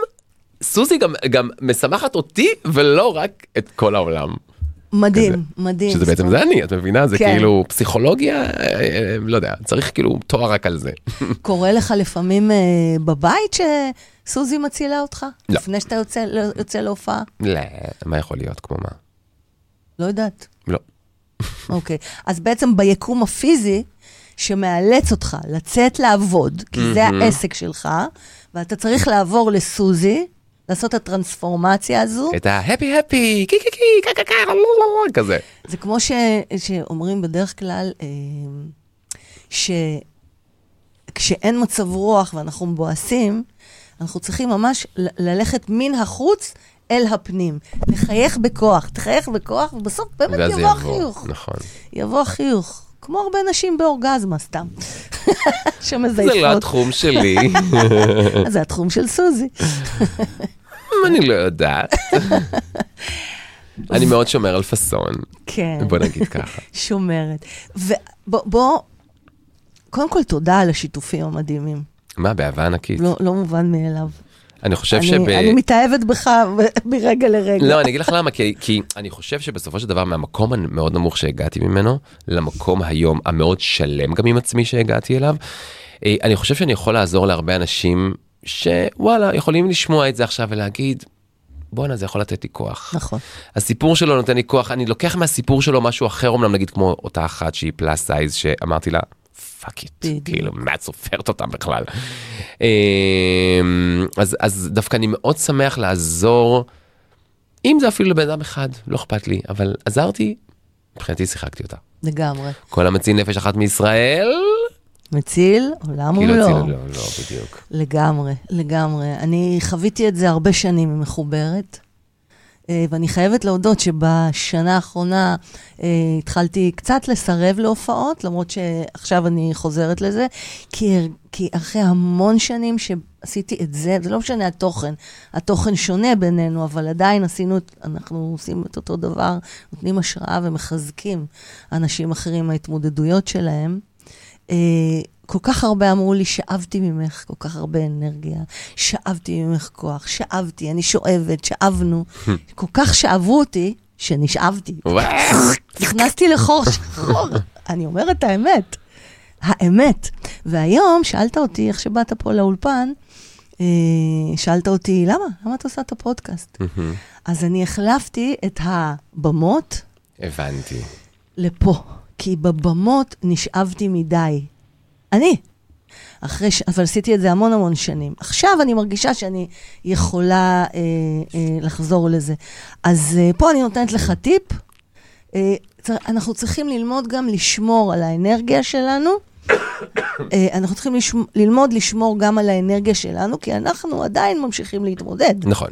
סוזי גם, גם משמחת אותי ולא רק את כל העולם. מדהים, כזה. מדהים. שזה בעצם זה אני, את מבינה? זה כן. כאילו פסיכולוגיה, אה, אה, לא יודע, צריך כאילו תואר רק על זה. קורה לך לפעמים אה, בבית שסוזי מצילה אותך? לא. לפני שאתה יוצא, יוצא להופעה? לא, מה יכול להיות כמו מה? לא יודעת. לא. אוקיי. אז בעצם ביקום הפיזי, שמאלץ אותך לצאת לעבוד, כי זה העסק שלך, ואתה צריך לעבור לסוזי, לעשות את הטרנספורמציה הזו. את ההפי הפי, קי קי קי, קה קה קה, כזה. זה כמו ש, שאומרים בדרך כלל, אה, שכשאין מצב רוח ואנחנו מבואסים, אנחנו צריכים ממש ללכת מן החוץ אל הפנים. לחייך בכוח, תחייך בכוח, ובסוף באמת זה יבוא יבוא, החיוך. נכון. יבוא החיוך. כמו הרבה נשים באורגזמה, סתם. זה שמזייפות. לא התחום שלי, זה התחום של סוזי. אני לא יודעת. אני מאוד שומר על פאסון, כן. בוא נגיד ככה. שומרת. ובוא, בוא, קודם כל תודה על השיתופים המדהימים. מה, באהבה ענקית. לא, לא מובן מאליו. אני חושב אני, שב... אני מתאהבת בך מרגע לרגע. לא, אני אגיד לך למה, כי, כי אני חושב שבסופו של דבר מהמקום המאוד נמוך שהגעתי ממנו, למקום היום המאוד שלם גם עם עצמי שהגעתי אליו, אה, אני חושב שאני יכול לעזור להרבה אנשים שוואלה, יכולים לשמוע את זה עכשיו ולהגיד, בואנה, זה יכול לתת לי כוח. נכון. הסיפור שלו נותן לי כוח, אני לוקח מהסיפור שלו משהו אחר, אמנם נגיד כמו אותה אחת שהיא plus size, שאמרתי לה, fuck it. כאילו, מה את סופרת אותם בכלל? אמ, אז, אז דווקא אני מאוד שמח לעזור, אם זה אפילו לבן אדם אחד, לא אכפת לי, אבל עזרתי, מבחינתי שיחקתי אותה. לגמרי. כל המציל נפש אחת מישראל, מציל עולם כאילו ומלואו. הציל, לא, לא, בדיוק. לגמרי, לגמרי. אני חוויתי את זה הרבה שנים מחוברת, ואני חייבת להודות שבשנה האחרונה אה, התחלתי קצת לסרב להופעות, למרות שעכשיו אני חוזרת לזה, כי, כי אחרי המון שנים שעשיתי את זה, זה לא משנה התוכן, התוכן שונה בינינו, אבל עדיין עשינו, אנחנו עושים את אותו דבר, נותנים השראה ומחזקים אנשים אחרים מההתמודדויות שלהם. כל כך הרבה אמרו לי, שאבתי ממך כל כך הרבה אנרגיה, שאבתי ממך כוח, שאבתי, אני שואבת, שאבנו. כל כך שאבו אותי, שנשאבתי. נכנסתי לחור שחור. אני אומרת את האמת. האמת. והיום שאלת אותי, איך שבאת פה לאולפן, אה, שאלת אותי, למה? למה את עושה את הפודקאסט? אז אני החלפתי את הבמות הבנתי. לפה, כי בבמות נשאבתי מדי. אני. אחרי ש... אבל עשיתי את זה המון המון שנים. עכשיו אני מרגישה שאני יכולה אה, אה, לחזור לזה. אז אה, פה אני נותנת לך טיפ. אה. אנחנו צריכים ללמוד גם לשמור על האנרגיה שלנו. אה, אנחנו צריכים לשמ... ללמוד לשמור גם על האנרגיה שלנו, כי אנחנו עדיין ממשיכים להתמודד. נכון.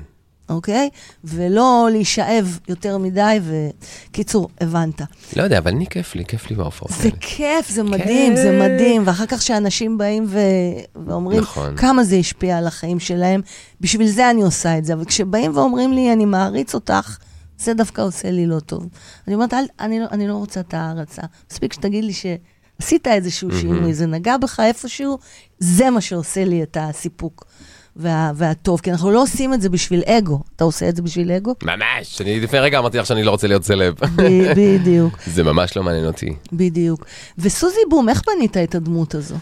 אוקיי? ולא להישאב יותר מדי, וקיצור, הבנת. לא יודע, אבל אני כיף לי, כיף לי בהופעות זה האלה. כיף, זה מדהים, זה מדהים. ואחר כך שאנשים באים ו... ואומרים נכון. כמה זה השפיע על החיים שלהם, בשביל זה אני עושה את זה. אבל כשבאים ואומרים לי, אני מעריץ אותך, זה דווקא עושה לי לא טוב. אני אומרת, אל, אני, לא, אני לא רוצה את ההערצה. מספיק שתגיד לי שעשית איזשהו שינוי, זה נגע בך איפשהו, זה מה שעושה לי את הסיפוק. וה, והטוב, כי אנחנו לא עושים את זה בשביל אגו. אתה עושה את זה בשביל אגו? ממש, אני לפני רגע אמרתי לך שאני לא רוצה להיות סלב. ב- בדיוק, זה ממש לא מעניין אותי. בדיוק. וסוזי בום, איך בנית את הדמות הזו?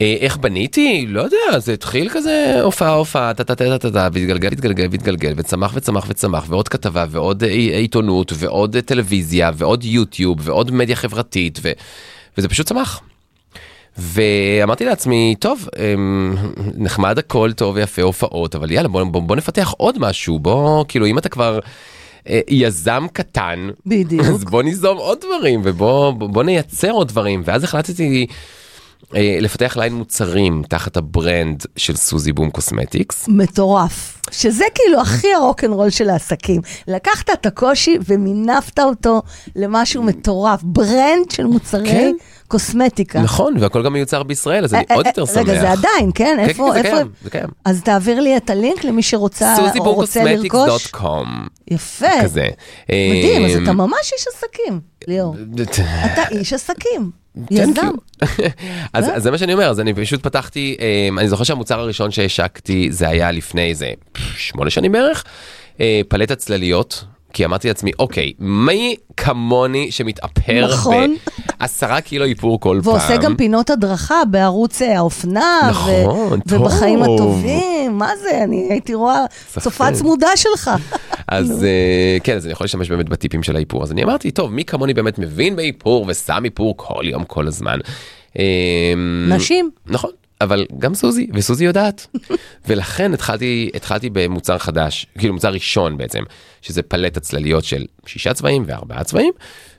אה, איך בניתי? לא יודע, זה התחיל כזה הופעה הופעה, טה טה טה טה טה, והתגלגל והתגלגל והתגלגל, וצמח וצמח וצמח, ועוד כתבה, ועוד אה, עיתונות, ועוד אה, טלוויזיה, ועוד יוטיוב, ועוד מדיה חברתית, ו... וזה פשוט צמח. ואמרתי לעצמי, טוב, אמ, נחמד הכל טוב ויפה הופעות, אבל יאללה בוא, בוא, בוא נפתח עוד משהו, בוא, כאילו אם אתה כבר אה, יזם קטן, בדיוק. אז בוא ניזום עוד דברים ובוא בוא, בוא נייצר עוד דברים ואז החלטתי אה, לפתח line מוצרים תחת ה brand של Suzi Boom Cosmetics. מטורף. שזה כאילו הכי הרוקנרול של העסקים. לקחת את הקושי ומינפת אותו למשהו מטורף. brand של מוצרי כן. קוסמטיקה. נכון והכל גם מיוצר בישראל אז אני אה, עוד אה, יותר שמח. רגע, זה עדיין, כן? כן, איפה, כן, זה איפה? קיים, זה קיים. אז תעביר לי את הלינק למי שרוצה או רוצה לרכוש. cosmetics.com יפה. כזה. מדהים, אז אמ, אתה ממש איש עסקים, ליאור. אתה איש עסקים. יזם. You. אז, זה מה שאני אומר, אז אני פשוט פתחתי, אה, אני זוכר שהמוצר הראשון שהשקתי זה היה לפני איזה שמונה שנים בערך, אה, פלטת צלליות. כי אמרתי לעצמי, אוקיי, מי כמוני שמתאפר נכון. בעשרה קילו איפור כל פעם. ועושה גם פינות הדרכה בערוץ אה, האופנה, נכון, ו- ובחיים טוב. הטובים, מה זה, אני הייתי רואה. צופה צמודה שלך. אז אה, כן, אז אני יכול להשתמש באמת בטיפים של האיפור. אז אני אמרתי, טוב, מי כמוני באמת מבין באיפור ושם איפור כל יום, כל הזמן. אה, נשים. נכון. אבל גם סוזי, וסוזי יודעת. ולכן התחלתי, התחלתי במוצר חדש, כאילו מוצר ראשון בעצם, שזה פלט הצלליות של שישה צבעים וארבעה צבעים,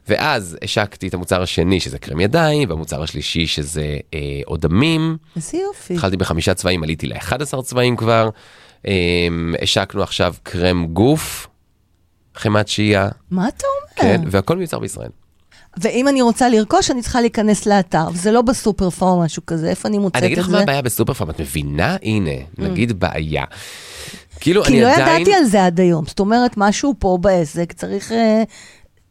ואז השקתי את המוצר השני, שזה קרם ידיים, והמוצר השלישי, שזה אה, אודמים. איזה יופי. התחלתי בחמישה צבעים, עליתי ל-11 צבעים כבר. אמ, השקנו עכשיו קרם גוף, חמת שהייה, מה אתה אומר? כן, והכל מיוצר בישראל. ואם אני רוצה לרכוש, אני צריכה להיכנס לאתר, וזה לא בסופר פארם או משהו כזה, איפה אני מוצאת אני אגיד את לך זה? מה הבעיה בסופר פארם, את מבינה? הנה, נגיד בעיה. כאילו, כי אני לא עדיין... ידעתי על זה עד היום. זאת אומרת, משהו פה בעסק צריך אה,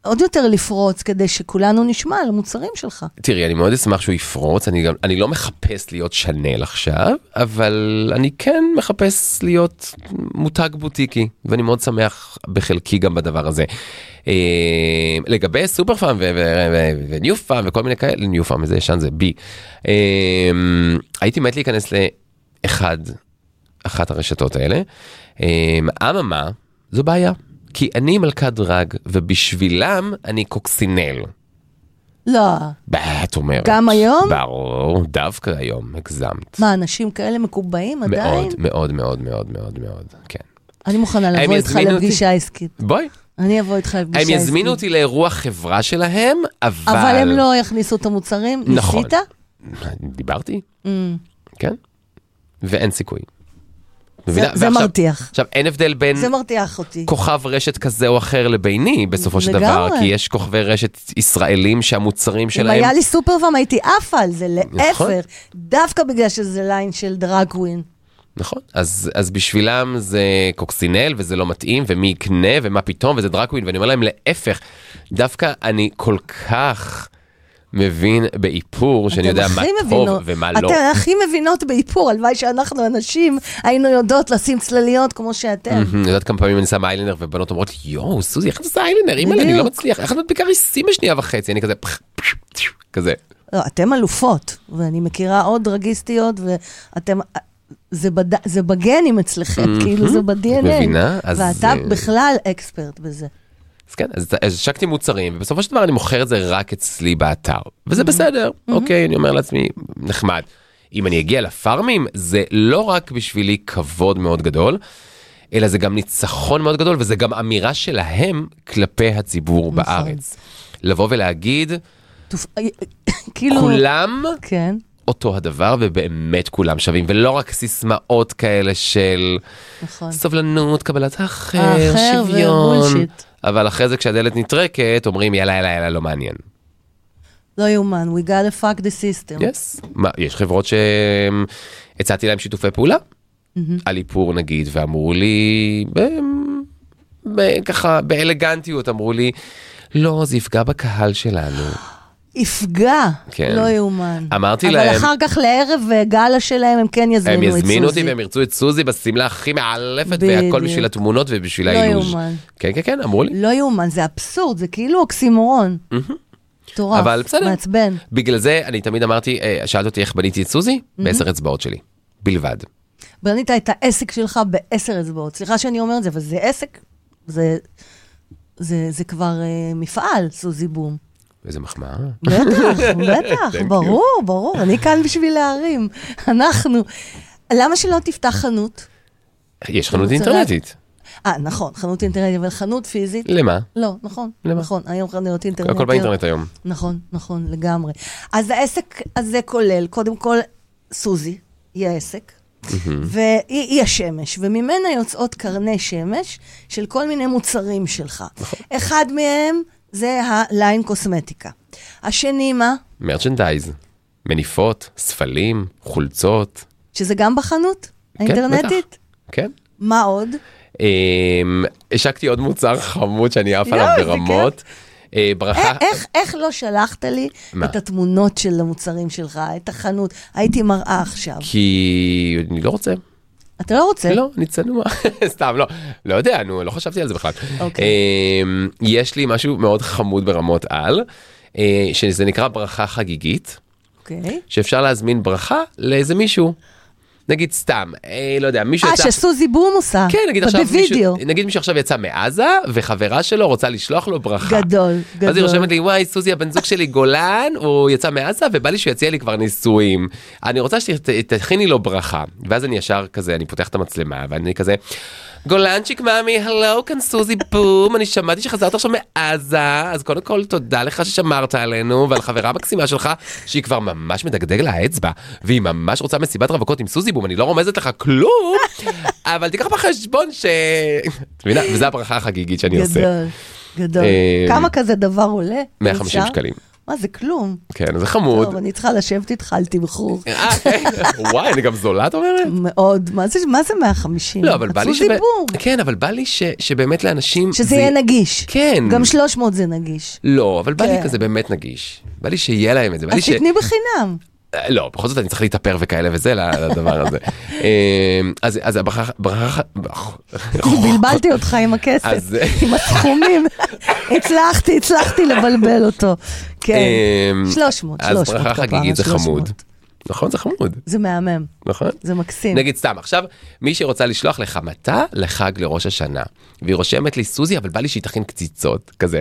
עוד יותר לפרוץ כדי שכולנו נשמע על המוצרים שלך. תראי, אני מאוד אשמח שהוא יפרוץ, אני, גם, אני לא מחפש להיות שנל עכשיו, אבל אני כן מחפש להיות מותג בוטיקי, ואני מאוד שמח בחלקי גם בדבר הזה. אה, לגבי סופר פארם וניו פארם וכל מיני כאלה, ניו פארם זה ישן זה בי, אה, הייתי מת להיכנס לאחד, אחת הרשתות האלה. אה, אממה, זו בעיה, כי אני מלכת דרג, ובשבילם אני קוקסינל. לא. בה, את אומרת. גם היום? ברור, דווקא היום, הגזמת. מה, אנשים כאלה מקובעים עדיין? מאוד, מאוד, מאוד, מאוד, מאוד, מאוד, כן. אני מוכנה הם לבוא איתך? לפגישה עסקית. בואי. אני אבוא איתך לפגישה הם עסקית. יזמינו אותי לאירוע חברה שלהם, אבל... אבל הם לא יכניסו את המוצרים? נכון. ניסית? דיברתי, Mm. כן? ואין סיכוי. זה- מבינה? זה ועכשיו- מרתיח. עכשיו, אין הבדל בין זה מרתיח אותי. כוכב רשת כזה או אחר לביני, בסופו של דבר. כי יש כוכבי רשת ישראלים שהמוצרים אם שלהם... היה לי סופר פארם הייתי עפה על זה, נכון. להפך. דווקא בגלל שזה ליין של דרג קווין. נכון, אז, אז בשבילם זה קוקסינל וזה לא מתאים ומי יקנה ומה פתאום וזה דרקווין ואני אומר להם להפך, דווקא אני כל כך מבין באיפור שאני יודע מה הכי טוב מבינות- ומה לא. אתן הכי מבינות באיפור, הלוואי שאנחנו הנשים היינו יודעות לשים צלליות כמו שאתם. מהמם, יודעת כמה פעמים אני שם איילינר ובנות אומרות לי יואו סוזי איך את עושה איילינר אימא'לה אני לא. מצליח איך את מדביקה ריסים בשנייה וחצי אני כזה כזה. לא, אתם אלופות, ואני מכירה עוד דרגיסטיות, ואתם... זה, בד... זה בגנים אצלכם, כאילו זה ב-DNA. מבינה? אז ואתה זה- בכלל אקספרט בזה. אז כן, אז אז השקתי מוצרים, ובסופו של דבר אני מוכר את זה רק אצלי באתר. וזה בסדר, אוקיי, אני אומר לעצמי, נחמד. אם אני אגיע לפארמים, זה לא רק בשבילי כבוד מאוד גדול, אלא זה גם ניצחון מאוד גדול, וזה גם אמירה שלהם כלפי הציבור בארץ. לבוא ולהגיד, תופ... כאילו... כולם כן, אותו הדבר, ובאמת כולם שווים, ולא רק סיסמאות כאלה של נכון. סובלנות, קבלת האחר שוויון. אבל אחרי זה כשהדלת נטרקת, אומרים יאללה יאללה יאללה לא מעניין. לא יאומן, we gotta fuck the system. יס. מה, יש חברות שהצעתי להם שיתופי פעולה, על איפור נגיד, ואמרו לי, ב... ב... ככה באלגנטיות, אמרו לי, לא, זה יפגע בקהל שלנו. יפגע, כן. לא יאומן. אמרתי אבל להם- אחר כך לערב אה, גאלה שלהם, הם כן יזמינו הם את סוזי. יזמינו אותי והם ירצו את סוזי בשמלה הכי מאלפת, והכל. בשביל התמונות ובשביל לא האילוז'. יאומן. כן, כן, כן, אמרו לי. לא יאומן, זה אבסורד, זה כאילו אוקסימורון. מטורף, אבל בסדר. מעצבן. בגלל זה אני תמיד אמרתי, אה, שאלת אותי איך בניתי את סוזי? בעשר אצבעות שלי. בלבד. בנית את העסק שלך בעשר אצבעות. סליחה שאני אומרת את זה, אבל זה עסק. זה, זה, זה כבר uh, מפעל, סוזי בום. איזה מחמאה. בטח, בטח. ברור, ברור, אני כאן בשביל להרים. אנחנו. למה שלא תפתח חנות? יש חנות אינטרנטית. אה, נכון, חנות אינטרנטית, אבל חנות פיזית? למה? לא, נכון, למה? נכון, היום חנויות אינטרנטיות. הכל באינטרנט היום. נכון, נכון, לגמרי. אז העסק הזה כולל, קודם כל, סוזי, היא העסק, והיא היא השמש, וממנה יוצאות קרני שמש של כל מיני מוצרים שלך. אחד מהם זה הליין קוסמטיקה. השני, מה? מרצ'נדייז. מניפות, ספלים, חולצות. שזה גם בחנות כן, האינטרנטית? בטח. כן. מה עוד? אמ, השקתי עוד מוצר חמוד שאני עף עליו ברמות. אה, ברכה. א- איך, איך לא שלחת לי מה? את התמונות של המוצרים שלך, את החנות? הייתי מראה עכשיו. כי אני לא רוצה. אתה לא רוצה? לא, אני צנוע. סתם, לא. לא יודע, נו, לא חשבתי על זה בכלל. אוקיי. אמ, יש לי משהו מאוד חמוד ברמות על, אה, שזה נקרא ברכה חגיגית. אוקיי. שאפשר להזמין ברכה לאיזה מישהו. נגיד סתם, אה, לא יודע, מישהו אה, יצא... שסוזי בום עושה. כן, נגיד עכשיו בווידאו. מישהו, נגיד מישהו עכשיו יצא מעזה, וחברה שלו רוצה לשלוח לו ברכה. גדול, גדול. אז היא רושמת לי, וואי, סוזי, הבן זוג שלי גולן, הוא יצא מעזה, ובא לי שהוא יציע לי כבר נישואים. אני רוצה שתכיני לו ברכה. ואז אני ישר כזה, אני פותח את המצלמה, ואני כזה, גולנצ'יק מאמי, הלו, כאן סוזי בום, אני שמעתי שחזרת עכשיו מעזה, אז קודם כל תודה לך ששמרת עלינו, ועל חברה מקסימה שלך, שהיא כבר ממש מדגדג לה האצבע, והיא ממש רוצה מסיבת רווקות עם סוזי בום, אני לא רומזת לך כלום, אבל תיקח בחשבון ש... את מבינה? וזו הברכה החגיגית שאני עושה. גדול, גדול. אה, כמה כזה דבר עולה? 150 אפשר? שקלים. מה, זה כלום. כן, זה חמוד. טוב, אני צריכה לשבת איתך על תמחור. אה, כן. וואי, אני גם זולה, את אומרת? מאוד. מה זה- מה זה 150? לא, אבל בא לי שב- דיבור. כן, אבל בא לי ש- שבאמת לאנשים... שזה זה- יהיה נגיש. כן. גם 300 זה נגיש. לא, אבל בא לי כן. כזה באמת נגיש. בא לי שיהיה להם את זה. אז ש... תקני בחינם. לא, בכל זאת אני צריך להתאפר וכאלה וזה לדבר הזה. אה, אז אז הברכה... ברכה... בלבלתי אותך עם הכסף, עם הסכומים. הצלחתי, הצלחתי לבלבל אותו. כן. אמ, 300, אז 300 ברכה חגיגית זה 300. חמוד. נכון, זה חמוד, זה מהמם, נכון? זה מקסים. נגיד סתם, עכשיו, מי שרוצה לשלוח לך מתה לחג לראש השנה, והיא רושמת לי סוזי, אבל בא לי שהיא תכין קציצות, כזה.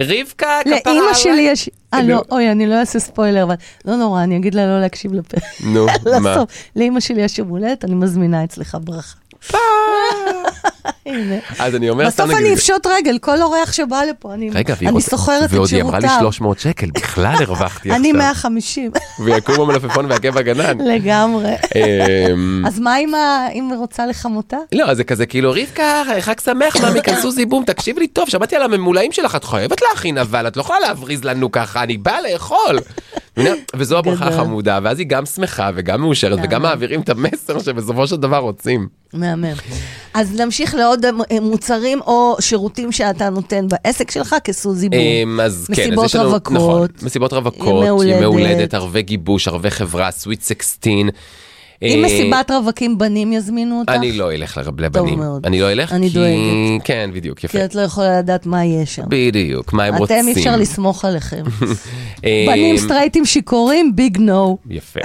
רבקה, כפרה לאימא עליי. שלי יש... אה, נו. לא, אוי, אני לא אעשה ספוילר, אבל לא נורא, אני אגיד לה לא להקשיב לפרק. נו, מה? לאימא שלי יש יום הולדת, אני מזמינה אצלך ברכה. אז אני אומר, בסוף. אני אפשוט רגל, כל אורח שבא לפה, אני סוחרת את ועוד היא אמרה לי שירותיו. 300 שקל, בכלל הרווחתי עכשיו. אני 150, ויקום המלפפון והעקב הגנן. לגמרי. אמ, אז מה אם היא רוצה לחמותה? לא, זה כזה כאילו רבקה, חג שמח, מאמי, כנסו זיבום, תקשיבי לי טוב, שמעתי על הממולאים שלך, את חייבת להכין, אבל את לא יכולה להבריז לנו ככה, אני באה לאכול. וזו הברכה. החמודה, ואז היא גם שמחה וגם מאושרת, וגם מעבירים את המסר שבסופו של דבר רוצים. מהמם. אז נמשיך לעוד אה, מוצרים או שירותים שאתה נותן בעסק שלך כסוזי בום. אמ, אז כן, אז יש לנו, רווקות. נכון, מסיבות רווקות, ימי הולדת. ימי הולדת, ערבי גיבוש, ערבי חברה, סוויט סקסטין. אם אה, מסיבת רווקים בנים יזמינו אותך? אני לא אלך לבנים. אני לא אלך, אני כי... דואגת. כן, בדיוק, יפה. כי את לא יכולה לדעת מה יהיה שם. בדיוק, מה הם רוצים. אתם אי אפשר לסמוך עליכם. אמ, בנים סטרייטים שיכורים, big no. יפה.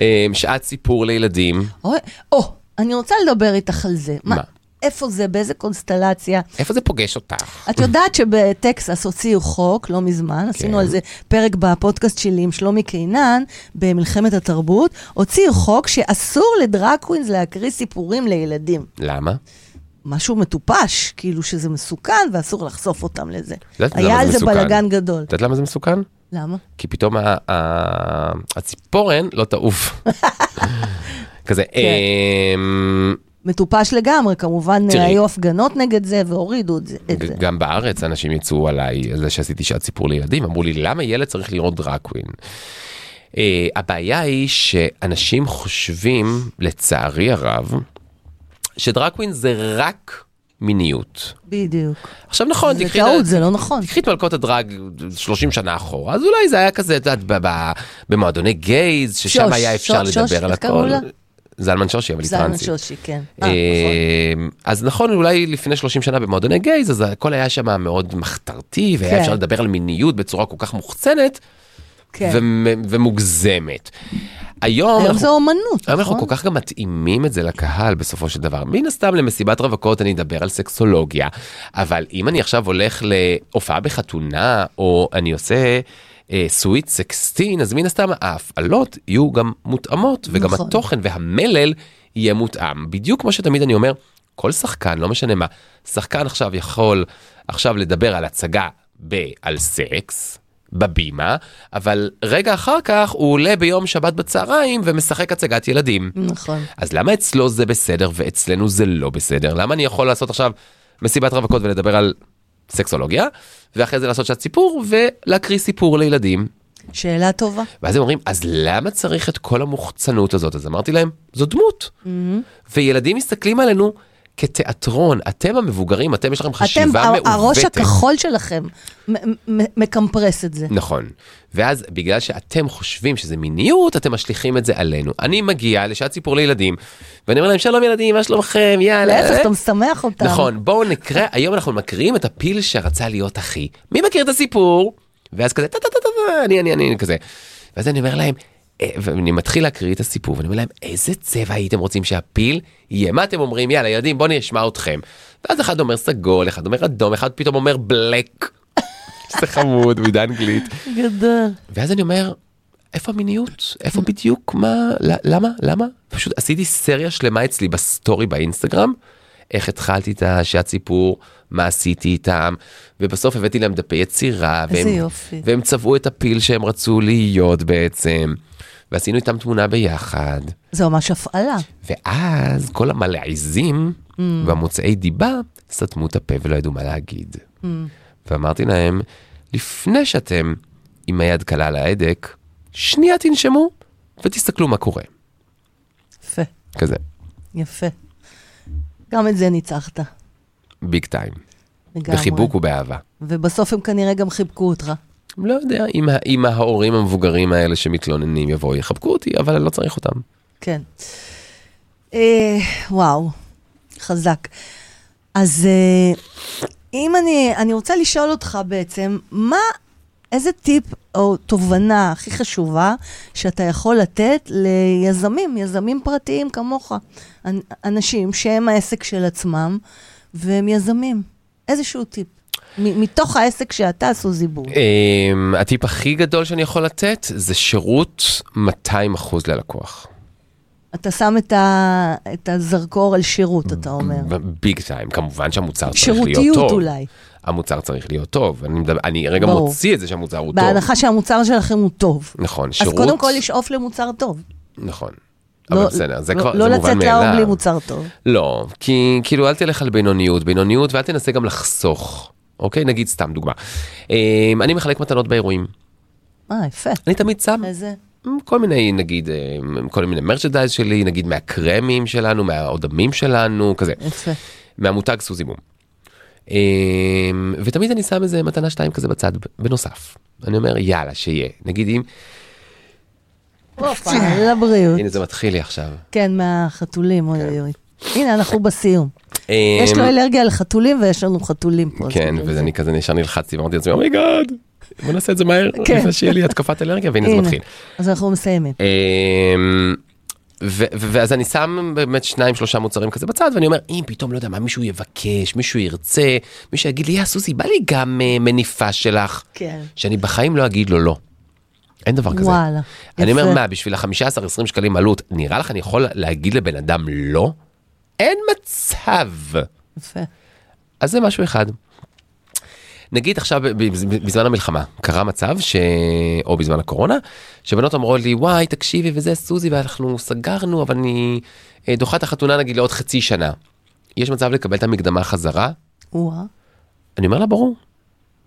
אמ, שעת סיפור לילדים. או, אני רוצה לדבר איתך על זה. מה? איפה זה, באיזה קונסטלציה? איפה זה פוגש אותך? את יודעת שבטקסס הוציאו חוק, לא מזמן, כן. עשינו על זה פרק בפודקאסט שלי עם שלומי קינן, במלחמת התרבות, הוציאו חוק שאסור ל drag queens להקריא סיפורים לילדים. למה? משהו מטופש, כאילו שזה מסוכן ואסור לחשוף אותם לזה. היה על זה? בלאגן גדול. את יודעת למה זה מסוכן? למה? כי פתאום הציפורן לא תעוף. כזה, כן. אמ, מטופש לגמרי, כמובן תראי. היו הפגנות נגד זה והורידו את זה. זה. גם בארץ אנשים יצאו עליי על זה שעשיתי שעת סיפור לילדים, אמרו לי למה ילד צריך לראות דראקווין. Uh, הבעיה היא שאנשים חושבים, לצערי הרב, שדראקווין זה רק מיניות. בדיוק. עכשיו נכון, זה תקחי טעות, את- זה לא נכון. תקחי את מלכות הדרג 30 שנה אחורה, אז אולי זה היה כזה, את יודעת, במועדוני גייז, ששם שוש, היה אפשר שוש, לדבר על איך קראו הכל. זלמן שושי, אבל היא זלמן טרנסית. שושי, כן. אה, נכון. אה, אז נכון, אולי לפני 30 שנה במועדוני גייז, אז הכל היה שם מאוד מחתרתי, והיה כן. אפשר לדבר על מיניות בצורה כל כך מוחצנת כן. ומ- ומוגזמת. היום היום זה אומנות, היום אנחנו נכון? כל כך גם מתאימים את זה לקהל בסופו של דבר. מן הסתם למסיבת רווקות אני אדבר על סקסולוגיה, אבל אם אני עכשיו הולך להופעה בחתונה, או אני עושה סוויט סקסטין, אז מן הסתם ההפעלות יהיו גם מותאמות, וגם נכון. התוכן והמלל יהיה מותאם. בדיוק כמו שתמיד אני אומר, כל שחקן, לא משנה מה, שחקן עכשיו יכול עכשיו לדבר על הצגה ב- על סקס. בבימה, אבל רגע אחר כך הוא עולה ביום שבת בצהריים ומשחק הצגת ילדים. נכון. אז למה אצלו זה בסדר ואצלנו זה לא בסדר? למה אני יכול לעשות עכשיו מסיבת רווקות ולדבר על סקסולוגיה, ואחרי זה לעשות שעת סיפור ולהקריא סיפור לילדים? שאלה טובה. ואז הם אומרים, אז למה צריך את כל המוחצנות הזאת? אז אמרתי להם, זו דמות. וילדים מסתכלים עלינו כתיאטרון, אתם המבוגרים, אתם יש לכם אתם, חשיבה ה- מעוותת. הראש הכחול שלכם מקמפרס את זה. נכון. ואז בגלל שאתם חושבים שזה מיניות, אתם משליכים את זה עלינו. אני מגיע לשעת סיפור לילדים, ואני אומר להם, שלום ילדים, מה שלומכם, יאללה. להפך, אתה משמח אותם. נכון, בואו נקרא, היום אנחנו מקריאים את הפיל שרצה להיות אחי. מי מכיר את הסיפור? ואז כזה, טה טה טה טה, אני, אני, אני, כזה. ואז אני אומר להם, אה, ואני מתחיל להקריא את הסיפור, ואני אומר להם, איזה צבע הייתם רוצים שהפיל יהיה? מה אתם אומרים? יאללה, ילדים, בואו נשמע אתכם. ואז אחד אומר סגול, אחד אומר אדום, אחד פתאום אומר black. זה חמוד, מידע אנגלית. גדול. ואז אני אומר, איפה המיניות? איפה בדיוק? מה? למה? למה? פשוט עשיתי סדרה שלמה אצלי בסטורי באינסטגרם. איך התחלתי את השעת סיפור, מה עשיתי איתם, ובסוף הבאתי להם דפי יצירה, והם. והם צבעו את הפיל שהם רצו להיות בעצם, ועשינו איתם תמונה ביחד. זה ממש הפעלה. ואז כל המלעיזים והמוצאי דיבה סתמו את הפה ולא ידעו מה להגיד. ואמרתי להם, לפני שאתם עם היד קלה על ההדק, שנייה תנשמו ותסתכלו מה קורה. יפה, כזה, יפה. גם את זה ניצחת. ביג טיים. לגמרי. בחיבוק ובאהבה. ובסוף הם כנראה גם חיבקו אותך. לא יודע אם, אם ההורים המבוגרים האלה שמתלוננים יבואו יחבקו אותי, אבל אני לא צריך אותם. כן. אה, וואו, חזק. אז אה, אם אני, אני רוצה לשאול אותך בעצם, מה, איזה טיפ או תובנה הכי חשובה שאתה יכול לתת ליזמים, יזמים פרטיים כמוך, אנ- אנשים שהם העסק של עצמם והם יזמים? איזשהו טיפ. מתוך העסק שאתה, סוזי בור. אמ, הטיפ הכי גדול שאני יכול לתת זה שירות 200% ללקוח. אתה שם את, ה, את הזרקור על שירות, אתה אומר. ביג טיים, כמובן שהמוצר צריך להיות שירותיות טוב. אולי. המוצר צריך להיות טוב, אני, מדבר, אני רגע ברור. מוציא את זה שהמוצר הוא טוב. בהנחה שהמוצר שלכם הוא טוב. נכון, אז שירות, קודם כל לשאוף למוצר טוב. נכון. לא- אבל בסדר, זה לא- כבר, לא זה מובן לצאת לאור מאליו. בלי מוצר טוב. לא, כי כאילו אל תלך על בינוניות, בינוניות ואל תנסה גם לחסוך. אוקיי, נגיד סתם דוגמה. אמ, אני מחלק מתנות באירועים. אה, יפה. אני תמיד שם איזה... כל מיני נגיד אה, כל מיני מרצ'דייז שלי נגיד מהקרמים שלנו מהאודמים שלנו כזה יפה. מהמותג סוזימום. אמ, ותמיד אני שם איזה מתנה שתיים כזה בצד בנוסף. אני אומר יאללה שיהיה נגיד אם הופה, לבריאות. הנה זה מתחיל לי עכשיו. כן, מהחתולים, אוי אוי אוי. הנה, אנחנו בסיום. יש אמ, לו אלרגיה לחתולים ויש לנו חתולים פה. כן. ואני כזה נשאר נלחצתי ואמרתי לעצמי oh my God בוא נעשה את זה מהר כן. לפני שיהיה לי התקפת אלרגיה והנה זה. מתחיל. אז אנחנו מסיימים. אמ, ואז אני שם באמת שניים שלושה מוצרים כזה בצד ואני אומר אם פתאום לא יודע מה מישהו יבקש מישהו ירצה מישהו יגיד לי יא סוזי בא לי גם אה, מניפה שלך כן. שאני בחיים לא אגיד לו לא. אין דבר כזה. וואלה, אני אומר. מה בשביל ה-15-20 שקלים עלות נראה לך אני יכול להגיד לבן אדם לא? אין מצב. יפה. אז זה משהו אחד. נגיד עכשיו בזמן המלחמה קרה מצב ש... או בזמן הקורונה שבנות אומרות לי וואי תקשיבי וזה סוזי ואנחנו סגרנו אבל אני אה, דוחה את החתונה נגיד לעוד חצי שנה. יש מצב לקבל את המקדמה חזרה? וואה. אני אומר לה ברור.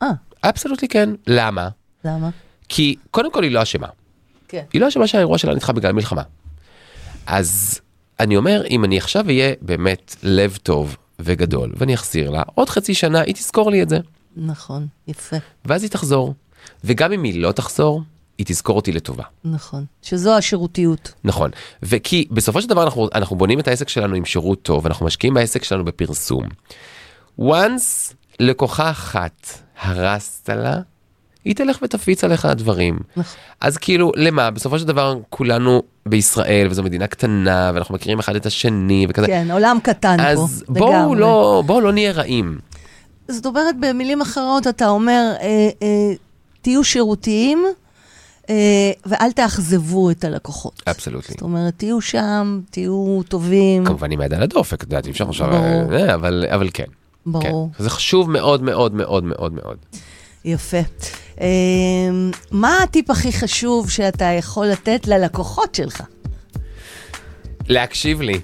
אה, אבסולוטלי כן. למה? למה? כי קודם כל היא לא אשמה. כן. היא לא אשמה שהאירוע שלה נדחה בגלל מלחמה. אז אני אומר, אם אני עכשיו אהיה באמת לב טוב וגדול, ואני אחזיר לה, עוד חצי שנה היא תזכור לי את זה, נכון, יפה, ואז היא תחזור. וגם אם היא לא תחזור, היא תזכור אותי לטובה. נכון. שזו השירותיות. נכון. וכי בסופו של דבר אנחנו, אנחנו בונים את העסק שלנו עם שירות טוב, אנחנו משקיעים בעסק שלנו בפרסום. once לקוחה אחת הרסת לה, היא תלך ותפיץ עליך דברים. נכון. אז כאילו, למה? בסופו של דבר כולנו בישראל, וזו מדינה קטנה, ואנחנו מכירים אחד את השני וכזה. כן, עולם קטן פה. אז בואו. לא, בואו לא נהיה רעים. זאת אומרת, במילים אחרות, אתה אומר, אה, אה, תהיו שירותיים אה, ואל תאכזבו את הלקוחות. אבסולוטלי. זאת אומרת, תהיו שם, תהיו טובים. כמובן עם היד על הדופק, את יודעת, אי אפשר עכשיו, ברור. אה, אבל, אבל כן. ברור. כן. זה חשוב מאוד מאוד מאוד מאוד מאוד. יפה. אה, מה הטיפ הכי חשוב שאתה יכול לתת ללקוחות שלך? להקשיב לי.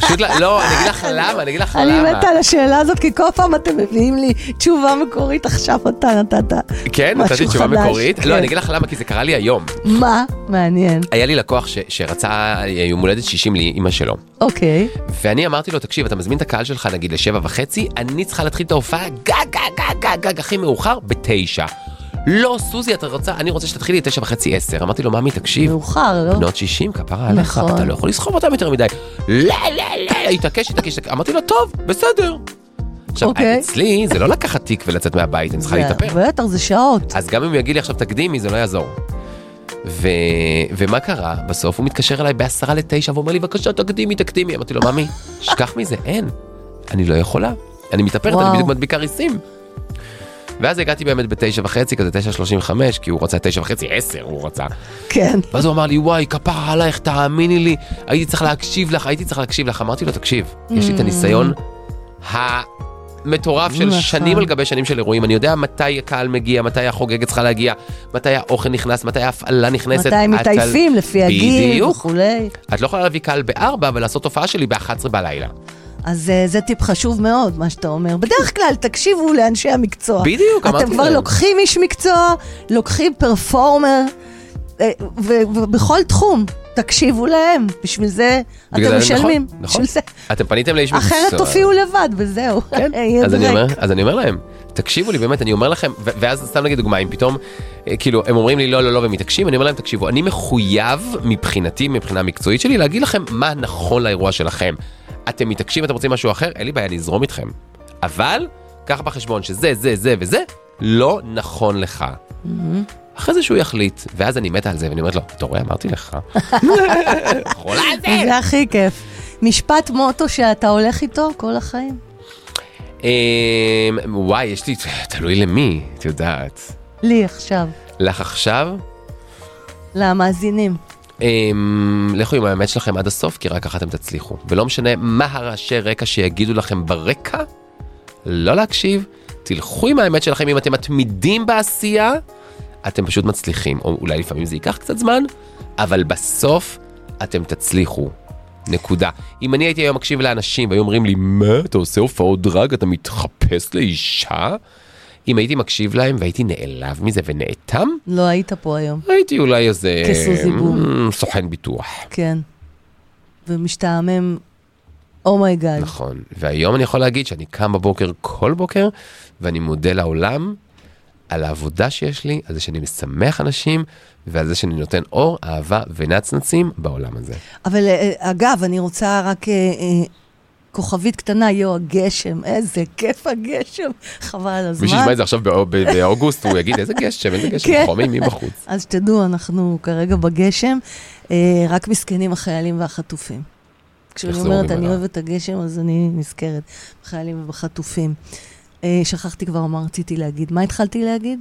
פשוט, לא- לא, אני אגיד לך למה, אני אגיד לך אני למה. מתה על השאלה הזאת, כי כל פעם אתם מביאים לי תשובה מקורית, עכשיו אתה נתת. כן, נתתי תשובה מקורית? כן. לא, אני אגיד לך למה, כי זה קרה לי היום. מה? מעניין. היה לי לקוח ש- שרצה אה, יום הולדת 60 לאימא שלו. אוקיי. ואני אמרתי לו, תקשיב, אתה מזמין את הקהל שלך נגיד לשבע וחצי, אני צריכה להתחיל את ההופעה גג, גג, גג, גג, גג, הכי מאוחר, בתשע. לא, סוזי, אתה רוצה, אני רוצה שתתחילי את תשע וחצי עשר. אמרתי לו, ממי, תקשיב, מאוחר, לא? בנות 60, כפרה עליך, נכון. אתה לא יכול לסחוב אותם יותר מדי. לא, לא, לא, התעקש, התעקש. אמרתי לו, טוב, בסדר. עכשיו, אוקיי. אצלי זה לא לקחת תיק ולצאת מהבית, אני צריכה להתאפר. בטח, זה שעות. אז גם אם הוא יגיד לי עכשיו תקדימי, זה לא יעזור. ו... ומה קרה? בסוף הוא מתקשר אליי בעשרה לתשע ואומר לי, בבקשה, תקדימי, תקדימי. אמרתי לו, ממי, שכח מזה, אין. אני לא יכולה. אני מתאפרת. אני בדיוק מדביקה ריסים. ואז הגעתי באמת בתשע וחצי, כזה תשע שלושים וחמש, כי הוא רצה תשע וחצי, עשר הוא רצה. כן. ואז הוא אמר לי, וואי, כפרה עלייך, תאמיני לי, הייתי צריך להקשיב לך, הייתי צריך להקשיב לך. אמרתי לו, תקשיב, יש לי את הניסיון המטורף של נכון. שנים על גבי שנים של אירועים, אני יודע מתי הקהל מגיע, מתי החוגגת צריכה להגיע, מתי האוכל נכנס, מתי ההפעלה נכנסת. מתי מתעייפים לפי הגיל. וכולי. את לא יכולה להביא קהל בארבע ולעשות הופעה שלי ב-11 בלילה. אז אה, זה טיפ חשוב מאוד, מה שאתה אומר. בדרך כלל, תקשיבו לאנשי המקצוע. בדיוק, אמרתי אתם כבר. לוקחים איש מקצוע, לוקחים פרפורמר, אה, ובכל תחום, תקשיבו להם. בשביל זה אתם זה- משלמים. נכון, נכון. זה. אתם פניתם לאיש מקצוע. אחרת תופיעו לבד, וזהו. כן, אז אני. אומר, אז אני אומר להם, תקשיבו לי, באמת, אני אומר לכם, ואז סתם נגיד דוגמה, אם פתאום, כאילו, הם אומרים לי לא, לא, לא, ומתעקשים, אני אומר להם, תקשיבו, אני מחויב מבחינתי, מבחינה מקצועית שלי, להגיד לכם מה נכון לאירוע שלכם. אתם מתעקשים, אתם רוצים משהו אחר, אין לי בעיה לזרום איתכם. אבל, קח בחשבון שזה, זה, זה וזה, לא נכון לך. אחרי זה שהוא יחליט, ואז אני מתה על זה, ואני אומרת לו, אתה רואה, אמרתי לך. חולה על זה. זה הכי כיף. משפט מוטו שאתה הולך איתו כל החיים. אמ, וואי, יש לי, תלוי למי, את יודעת. לי עכשיו, לך עכשיו, למאזינים. אמ, לכו עם האמת שלכם עד הסוף, כי רק ככה אתם תצליחו. ולא משנה מה הרעשי רקע שיגידו לכם ברקע, לא להקשיב, תלכו עם האמת שלכם, אם אתם מתמידים בעשייה, אתם פשוט מצליחים. או אולי לפעמים זה ייקח קצת זמן, אבל בסוף אתם תצליחו. נקודה. אם אני הייתי היום מקשיב לאנשים והיו אומרים לי, מה, אתה עושה הופעות דראג, אתה מתחפש לאישה? אם הייתי מקשיב להם והייתי נעלב מזה ונאטם, לא היית פה היום. הייתי אולי איזה... כסוזי בום. mm, סוכן ביטוח. כן. ומשתעמם, oh my God. נכון. והיום אני יכול להגיד שאני קם בבוקר כל בוקר, ואני מודה לעולם על העבודה שיש לי, על זה שאני משמח אנשים, ועל זה שאני נותן אור, אהבה ונצנצים בעולם הזה. אבל אה, אגב, אני רוצה רק אה, אה, כוכבית קטנה, יו, הגשם, איזה כיף הגשם, חבל על הזמן. מי שישמע את זה עכשיו באוגוסט, הוא יגיד, איזה גשם, איזה גשם, כן. חום אימים בחוץ. אז שתדעו, אנחנו כרגע בגשם, אה, רק מסכנים החיילים והחטופים. כשאני אומרת, אני? אוהבת את הגשם, אז אני נזכרת בחיילים ובחטופים. אה, שכחתי כבר מה רציתי להגיד. מה התחלתי להגיד?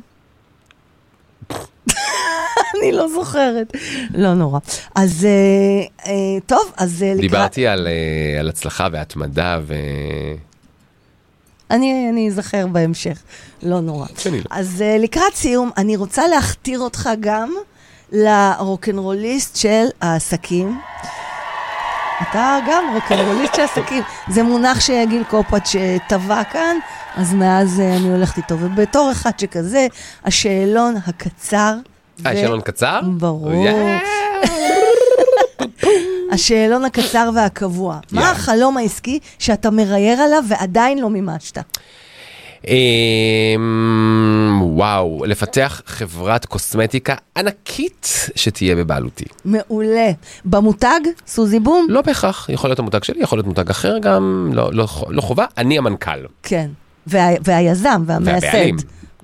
אני לא זוכרת. לא נורא. אז אה, אה, טוב, אז אה, לקראת... דיברתי על אה, על הצלחה והתמדה ו... אני, אני אזכר בהמשך, לא נורא. לא. אז uh, לקראת סיום, אני רוצה להכתיר אותך גם לרוקנרוליסט של העסקים. אתה גם רוקנרוליסט של עסקים. זה מונח שגיל קופאץ' טבע כאן, אז מאז uh, אני הולכת איתו. ובתור אחד שכזה, השאלון הקצר... אה, שאלון קצר? ברור. השאלון הקצר והקבוע. מה. החלום העסקי שאתה מרייר עליו ועדיין לא מימשת? אמ, וואו, לפתח חברת קוסמטיקה ענקית שתהיה בבעלותי. מעולה. במותג, סוזי בום? לא בהכרח, יכול להיות המותג שלי, יכול להיות מותג אחר גם, לא, לא, לא חובה, אני המנכ"ל. כן. וה, והיזם והמייסד. והבעלים.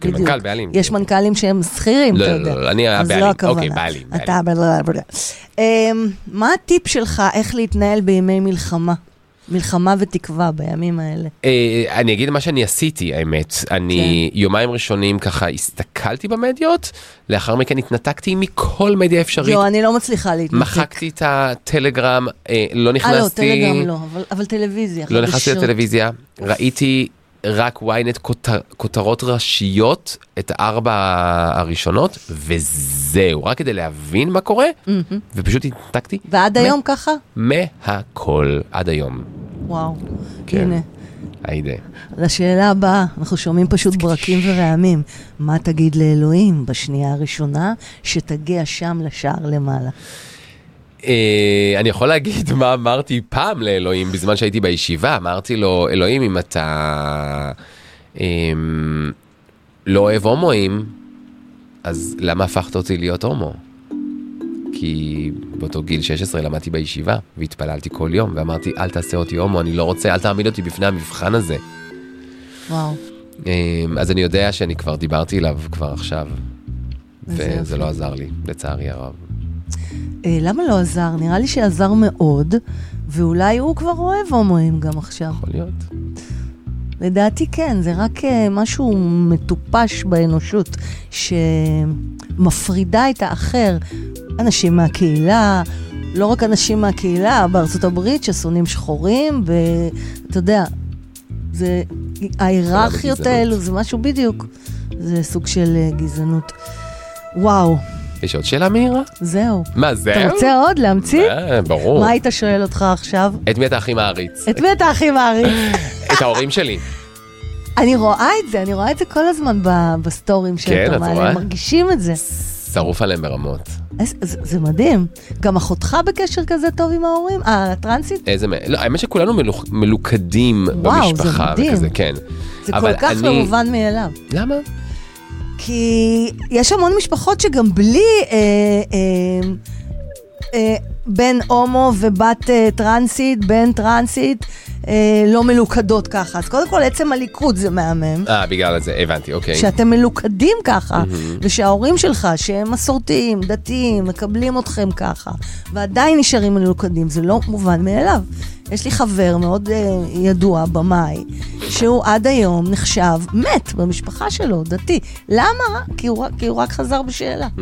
כן, בדיוק. מנכ"ל, בעלים. יש מנכ"לים שהם שכירים, לא, אתה לא, יודע. לא, אני אז הבעלים. לא הכוונה. אוקיי, בעלים, בעלים. אתה בלה בלה. אמ, מה הטיפ שלך איך להתנהל בימי מלחמה? מלחמה ותקווה בימים האלה. אה, אני אגיד מה שאני עשיתי, האמת. אני יומיים ראשונים ככה הסתכלתי במדיות, לאחר מכן התנתקתי מכל מדיה אפשרית. לא, אני לא מצליחה להתנתק. מחקתי את הטלגרם, אה, לא אה, לא, נכנסתי... טלגרם לא, אבל- אבל טלוויזיה. לא נכנסתי. לטלוויזיה, ראיתי רק ynet כותר, כותרות ראשיות, את ארבע הראשונות, וזהו, רק כדי להבין מה קורה, ופשוט התנתקתי ועד מ- היום ככה? מהכל, עד היום. וואו. כן. הנה. היידה. לשאלה הבאה, אנחנו שומעים פשוט ברקים ורעמים. מה תגיד לאלוהים בשנייה הראשונה שתגיע שם לשער למעלה? אה, אני יכול להגיד מה אמרתי פעם לאלוהים בזמן שהייתי בישיבה, אמרתי לו, אלוהים, אם אתה אה, לא אוהב הומואים, אז למה הפכת אותי להיות הומו? כי באותו גיל 16 למדתי בישיבה והתפללתי כל יום ואמרתי אל תעשה אותי הומו, אני לא רוצה, אל תעמיד אותי בפני המבחן הזה. וואו. אה, אז אני יודע שאני כבר דיברתי אליו כבר עכשיו. וזה לא עזר לי, לצערי הרב. אה, למה לא עזר? נראה לי שעזר מאוד, ואולי הוא כבר אוהב הומואים גם עכשיו. יכול להיות. לדעתי כן, זה רק אה, משהו מטופש באנושות, שמפרידה את האחר. אנשים מהקהילה, לא רק אנשים מהקהילה, בארצות הברית ששונאים שחורים, ואתה יודע, זה, ההיררכיות גזענות. האלו, זה משהו בדיוק, זה סוג של אה, גזענות. וואו, יש עוד שאלה מהירה? זהו. מה זה? אתה רוצה עוד להמציא? אה, ברור. מה היית שואל אותך עכשיו? את מי אתה הכי מעריץ? את מי אתה הכי מעריץ? את ההורים שלי. אני רואה את זה, אני רואה את זה כל הזמן בסטורים כן, שאתה את מעלה? הם מרגישים את זה. שרוף עליהם ברמות. זה זה מדהים. גם אחותך בקשר כזה טוב עם ההורים? אה, הטרנסית? איזה... מ- לא, האמת שכולנו מלוכ- מלוכדים וואו, זה במשפחה. מדהים. וכזה, כן. זה כל כך אני- לא מובן מאליו. למה? כי יש המון משפחות שגם בלי אה, אה, אה, בן הומו ובת אה, טרנסית, בן טרנסית, אה, לא מלוכדות ככה. אז קודם כל, עצם הליכוד זה מהמם. אה, בגלל זה, הבנתי, אוקיי. שאתם מלוכדים ככה, ושההורים שלך, שהם מסורתיים, דתיים, מקבלים אתכם ככה, ועדיין נשארים מלוכדים, זה לא מובן מאליו. יש לי חבר מאוד uh, ידוע, במאי, שהוא עד היום נחשב מת במשפחה שלו, דתי. למה? כי הוא, כי הוא רק חזר בשאלה. Mm.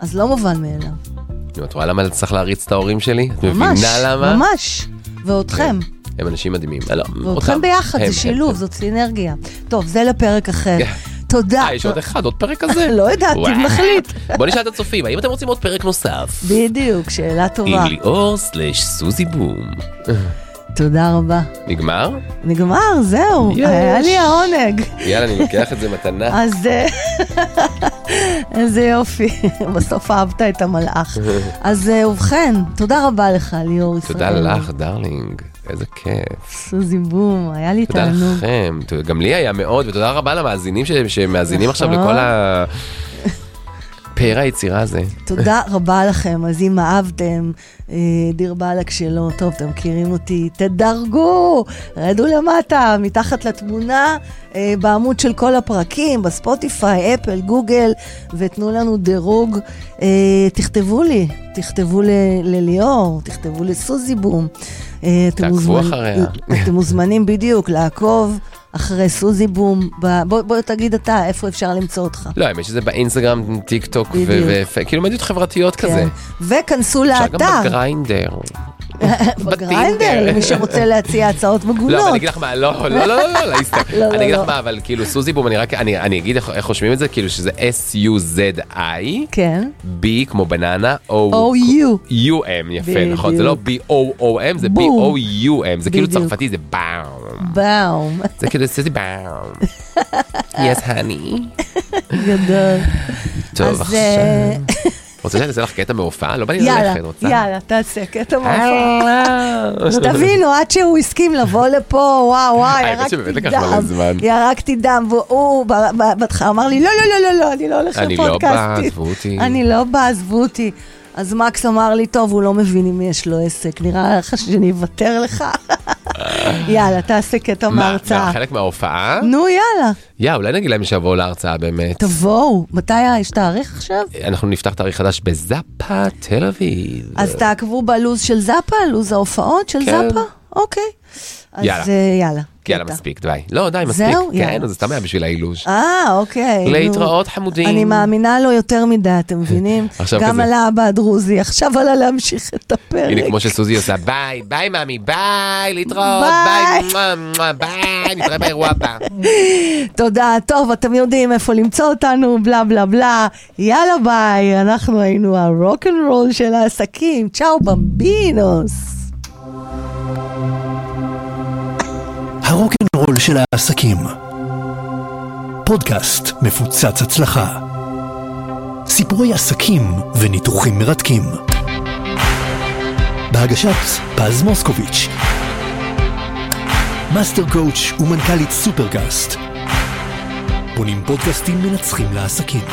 אז לא מובן מאליו. נו, את רואה למה צריך להריץ את ההורים שלי? את ממש, מבינה למה? ממש. ואותכם. הם אנשים מדהימים. אה, לא. ואותכם ביחד, זה שילוב. זאת סינרגיה. טוב, זה לפרק אחר. כן. תודה. אה, יש עוד אחד, עוד פרק כזה? לא יודעת. נחליט. בוא נשאל את הצופים, האם אתם רוצים עוד פרק נוסף? בדיוק, שאלה טובה. עם ליאור סלש סוזי בום. תודה רבה. נגמר? נגמר, זהו, יש. היה לי העונג. יאללה, אני לוקח את זה מתנה. אז אה, איזה יופי, בסוף אהבת את המלאך. אז אה, ובכן, תודה רבה לך, ליאור ישראלוב. תודה לך, darling. איזה כיף. סוזי בום, היה לי תודה תענוג. לכם. ת- גם לי היה מאוד, ותודה רבה למאזינים ש- שמאזינים עכשיו נכון. לכל ה... פאר היצירה הזה. תודה רבה לכם, אז אם אהבתם, אה, דיר באלק שלא, טוב, אתם מכירים אותי, תדרגו, רדו למטה, מתחת לתמונה, אה, בעמוד של כל הפרקים, בספוטיפיי, אפל, גוגל, ותנו לנו דירוג. אה, תכתבו לי, תכתבו לליאור, תכתבו לסוזי בום. תעקבו אחריה. אתם מוזמנים בדיוק לעקוב. אחרי סוזי בום, ב- בוא, בוא תגיד אתה, איפה אפשר למצוא אותך. לא, האמת שזה באינסטגרם, טיק טוק, כאילו מדיות חברתיות כזה. כן. וכנסו אפשר לאתר. גם בגריינדר. בגריינדר, למי שרוצה להציע הצעות לא, מגונות. אבל אני אגיד לך מה, לא, לא, לא, לא, לא, לאיסטר. לא, לא, אני אגיד לא. לך מה, אבל כאילו סוזי בום, אני רק, אני אגיד איך רושמים את זה, כאילו שזה S-U-Z-I, כן. B כמו בננה, O-U. U-M, יפה, נכון, זה לא B-O-O-M, זה. B-O-U-M, זה כאילו. צרפתי, זה באום. באום. זה כאילו סוזי באום. יס, הני. גדול. טוב, עכשיו. אה, רוצה שאני אעשה לך קטע מהופעה? לא בא לי ללכת, רוצה? יאללה, תעשה קטע אה, מהופעה. שתבינו, עד שהוא הסכים לבוא לפה, וואו האמת ירקתי דם. ירקתי דם, והוא בהתחלה אמר לי, לא, לא, לא, לא, לא, אני לא הולך אני לא לפודקאסטים. בא, עזבו אותי. אני לא בא, עזבו אותי. אז מקס אמר לי, טוב, הוא לא מבין אם יש לו עסק, נראה לך שאני אוותר לך? יאללה, תעשה קטע מה, מההרצאה. חלק מההופעה? נו, יאללה, יא, אולי נגיד להם שיבואו להרצאה באמת. תבואו. מתי יש תאריך עכשיו? אנחנו נפתח תאריך חדש בזאפה, תל אביב. אז תעקבו בלו"ז של זאפה, לו"ז ההופעות של כן. זאפה? אוקיי. אז יאללה. אה, יאללה. יאללה. מספיק, די. לא, די, מספיק. זהו? כן, יאללה. זה סתם היה בשביל האילוש. אה, אוקיי. להתראות, חמודים. אני מאמינה לו יותר מדי, אתם מבינים? עכשיו גם כזה. על האבא הדרוזי, עכשיו עלה להמשיך את הפרק. הנה, כמו שסוזי עושה, ביי, ביי מאמי, ביי, להתראות, ביי. ביי, נתראה באירוע הבא. תודה, טוב, אתם יודעים איפה למצוא אותנו, בלה בלה בלה. יאללה ביי, אנחנו היינו ה rock and roll של העסקים. ciao bambinos. הרוקנרול של העסקים. פודקאסט מפוצץ הצלחה. סיפורי עסקים וניתוחים מרתקים. בהגשת פז מוסקוביץ'. master coach ומנכ"לית סופרקאסט. בונים פודקאסטים מנצחים לעסקים.